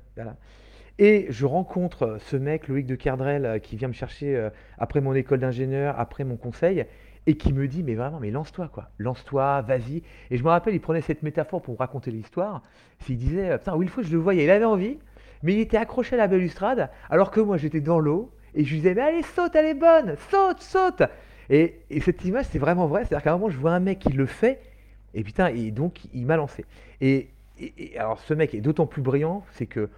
Et je rencontre ce mec, Loïc de Cardrel, euh, qui vient me chercher euh, après mon école d'ingénieur, après mon conseil, et qui me dit, mais vraiment, mais lance-toi, quoi. Lance-toi, vas-y. Et je me rappelle, il prenait cette métaphore pour me raconter l'histoire. Il disait, putain, Wilfo, je le voyais, il avait envie, mais il était accroché à la balustrade, alors que moi, j'étais dans l'eau, et je lui disais, mais allez, saute, elle est bonne, saute, saute. Et, cette image, c'est vraiment vrai. C'est-à-dire qu'à un moment, je vois un mec qui le fait, et putain, et donc, il m'a lancé. Et, alors ce mec est d'autant plus brillant, c'est que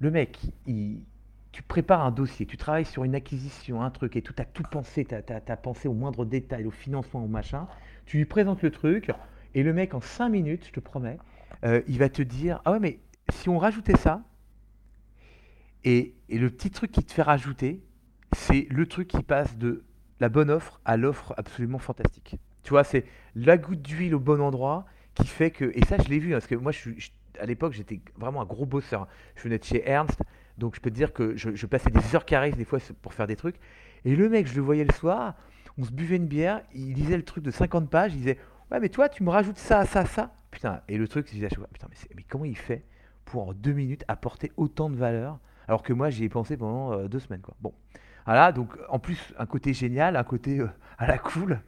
le mec, tu prépares un dossier, tu travailles sur une acquisition, un truc, et tout, tu as tout pensé, tu as, pensé au moindre détail, au financement, au machin, tu lui présentes le truc, et le mec, en 5 minutes, je te promets, euh, il va te dire, ah ouais, mais si on rajoutait ça, et, le petit truc qui te fait rajouter, c'est le truc qui passe de la bonne offre à l'offre absolument fantastique. Tu vois, c'est la goutte d'huile au bon endroit, qui fait que, et ça je l'ai vu, parce que moi je suis, à l'époque j'étais vraiment un gros bosseur. Je venais de chez Ernst, donc je peux te dire que je, passais des heures carrées des fois pour faire des trucs. Et le mec, je le voyais le soir, on se buvait une bière, il lisait le truc de 50 pages, il disait Ouais, mais toi tu me rajoutes ça, ça, ça. Putain, et le truc, je disais Putain, mais, mais, comment il fait pour en deux minutes apporter autant de valeur alors que moi j'y ai pensé pendant euh, deux semaines. Bon, voilà, donc en plus un côté génial, un côté euh, à la cool.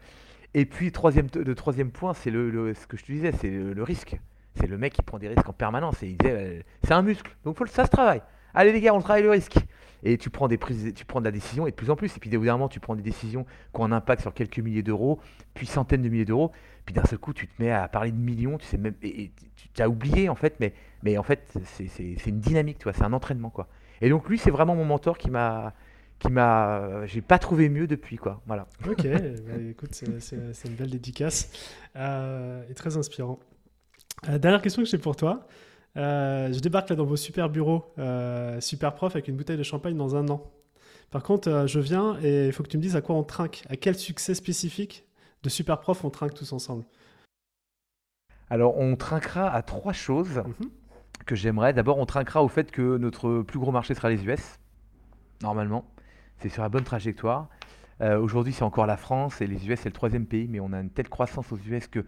Et puis, troisième, le troisième point, c'est ce que je te disais, c'est le, risque. C'est le mec qui prend des risques en permanence. Et il disait, euh, c'est un muscle. Donc, ça se travaille. Allez, les gars, on travaille le risque. Et tu prends, des prises, tu prends de la décision, et de plus en plus. Et puis, évidemment, tu prends des décisions qui ont un impact sur quelques milliers d'euros, puis centaines de milliers d'euros. Puis, d'un seul coup, tu te mets à parler de millions. Tu sais même, et, as oublié, en fait. Mais, mais en fait, c'est une dynamique. C'est un entraînement, quoi. Et donc, lui, c'est vraiment mon mentor qui m'a qui m'a j'ai pas trouvé mieux depuis quoi voilà ok bah, écoute c'est une belle dédicace euh, et très inspirant euh, dernière question que j'ai pour toi. Euh, je débarque là dans vos super bureaux super prof avec une bouteille de champagne dans un an. Par contre je viens et il faut que tu me dises à quoi on trinque à quel succès spécifique de super prof on trinque tous ensemble. Alors on trinquera à trois choses mhm. que j'aimerais. D'abord on trinquera au fait que notre plus gros marché sera les US normalement. C'est sur la bonne trajectoire. Euh, aujourd'hui, c'est encore la France et les US, c'est le troisième pays, mais on a une telle croissance aux US que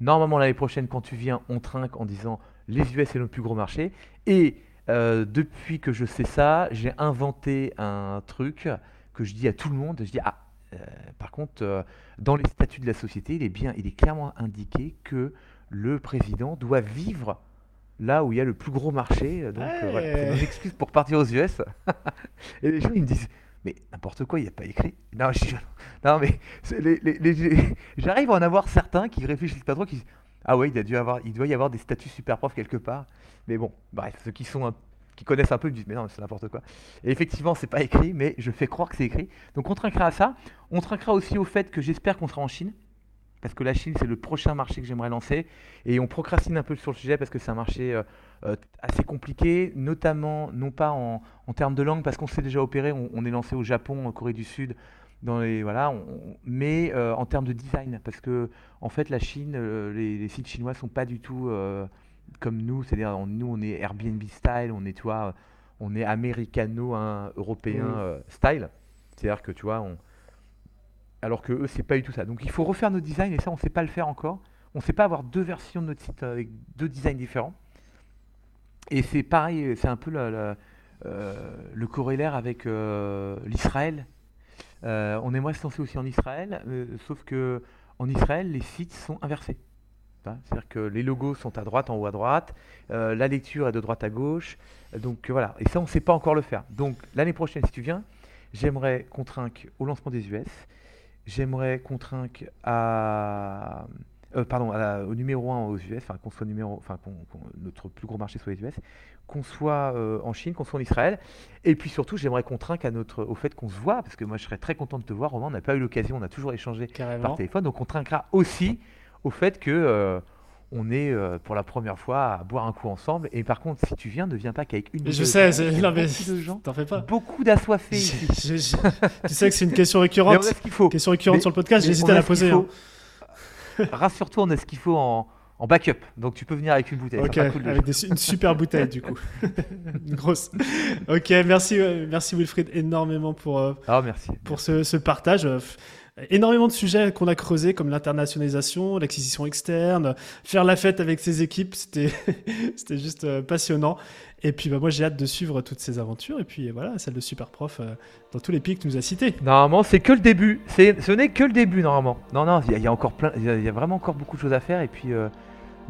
normalement l'année prochaine, quand tu viens, on trinque en disant les US, c'est notre plus gros marché. Et euh, depuis que je sais ça, j'ai inventé un truc que je dis à tout le monde. Je dis ah, euh, par contre, dans les statuts de la société, il est bien, il est clairement indiqué que le président doit vivre là où il y a le plus gros marché. Donc voilà, c'est une excuse pour partir aux US. *laughs* et les gens ils me disent mais n'importe quoi, il n'y a pas écrit. Non, *laughs* non mais *laughs* j'arrive à en avoir certains qui réfléchissent pas trop, qui disent Ah ouais, il, a dû avoir, il doit y avoir des statuts super profs quelque part. Mais bon, bref, ceux qui, sont qui connaissent un peu me disent Mais non, c'est n'importe quoi. Et effectivement, c'est pas écrit, mais je fais croire que c'est écrit. Donc on trinquera à ça. On trinquera aussi au fait que j'espère qu'on sera en Chine parce que la Chine, c'est le prochain marché que j'aimerais lancer. Et on procrastine un peu sur le sujet parce que c'est un marché euh, euh, assez compliqué, notamment, non pas en, termes de langue, parce qu'on s'est déjà opéré, on, est lancé au Japon, en Corée du Sud, dans les, voilà, mais euh, en termes de design, parce que en fait, la Chine, les, sites chinois sont pas du tout comme nous, c'est-à-dire nous, on est Airbnb style, on est, toi, on est américano, hein, européen style. C'est-à-dire que, tu vois, on alors que eux, c'est pas du tout ça. Donc il faut refaire nos designs, et ça, on sait pas le faire encore. On sait pas avoir deux versions de notre site avec deux designs différents. Et c'est pareil, c'est un peu euh, le corollaire avec euh, l'Israël. Euh, on aimerait se lancer aussi en Israël, euh, sauf que en Israël, les sites sont inversés. Hein, C'est-à-dire que les logos sont à droite, en haut à droite, euh, la lecture est de droite à gauche. Donc euh, voilà, et ça, on ne sait pas encore le faire. Donc l'année prochaine, si tu viens, j'aimerais qu'on au lancement des US. J'aimerais qu'on à. Euh, pardon, à la- au numéro 1 aux US, enfin qu'on soit numéro, enfin qu'on, qu'on- notre plus gros marché soit les US, qu'on soit euh, en Chine, qu'on soit en Israël, et puis surtout j'aimerais qu'on trinque à notre, au fait qu'on se voit, parce que moi je serais très content de te voir, Romain, on n'a pas eu l'occasion, on a toujours échangé par Carrément. téléphone, donc on trinquera aussi au fait que euh, on est euh, pour la première fois à boire un coup ensemble, et par contre si tu viens, ne viens pas qu'avec une je sais, c'est- non, mais gens, t'en fais pas. beaucoup d'assoiffés ici. Je- je- je- tu sais que c'est une question Mais on récurrente. a ce qu'il faut. Question récurrente Mais- sur le podcast, j'hésite à la poser. hein. Rassure-toi, on a ce qu'il faut en, en backup. Donc tu peux venir avec une bouteille. Ok, cool avec des- une super bouteille du coup. *laughs* une grosse. Ok, merci, euh, merci Wilfried énormément pour, euh, Ah, merci. pour ce, ce partage. Euh, Énormément de sujets qu'on a creusés comme l'internationalisation, l'acquisition externe, faire la fête avec ses équipes, c'était *laughs* juste passionnant. Et puis bah, moi j'ai hâte de suivre toutes ces aventures et puis voilà, celle de Superprof euh, dans tous les pays que tu nous as cités. Normalement, c'est que le début. C'est, ce n'est que le début, normalement. Non, non, il y, a- il y a encore plein, il y, a- il y a vraiment encore beaucoup de choses à faire. Et puis, euh,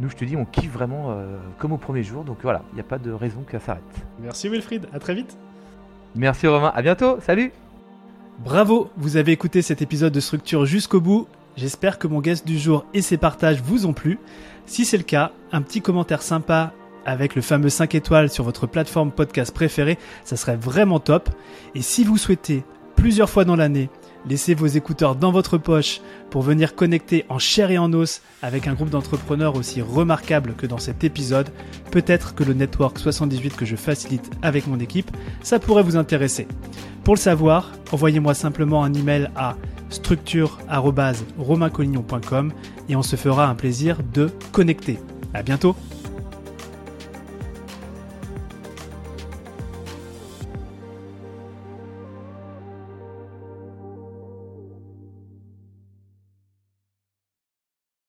nous, je te dis, on kiffe vraiment euh, comme au premier jour. Donc voilà, il n'y a pas de raison que ça s'arrête. Merci Wilfried, à très vite. Merci Romain, à bientôt. Salut. Bravo, vous avez écouté cet épisode de Structure jusqu'au bout. J'espère que mon guest du jour et ses partages vous ont plu. Si c'est le cas, un petit commentaire sympa avec le fameux 5 étoiles sur votre plateforme podcast préférée, ça serait vraiment top. Et si vous souhaitez plusieurs fois dans l'année laisser vos écouteurs dans votre poche pour venir connecter en chair et en os avec un groupe d'entrepreneurs aussi remarquable que dans cet épisode, peut-être que le Network 78 que je facilite avec mon équipe, ça pourrait vous intéresser. Pour le savoir, envoyez-moi simplement un email à structure@romaincollignon.com et on se fera un plaisir de connecter. À bientôt.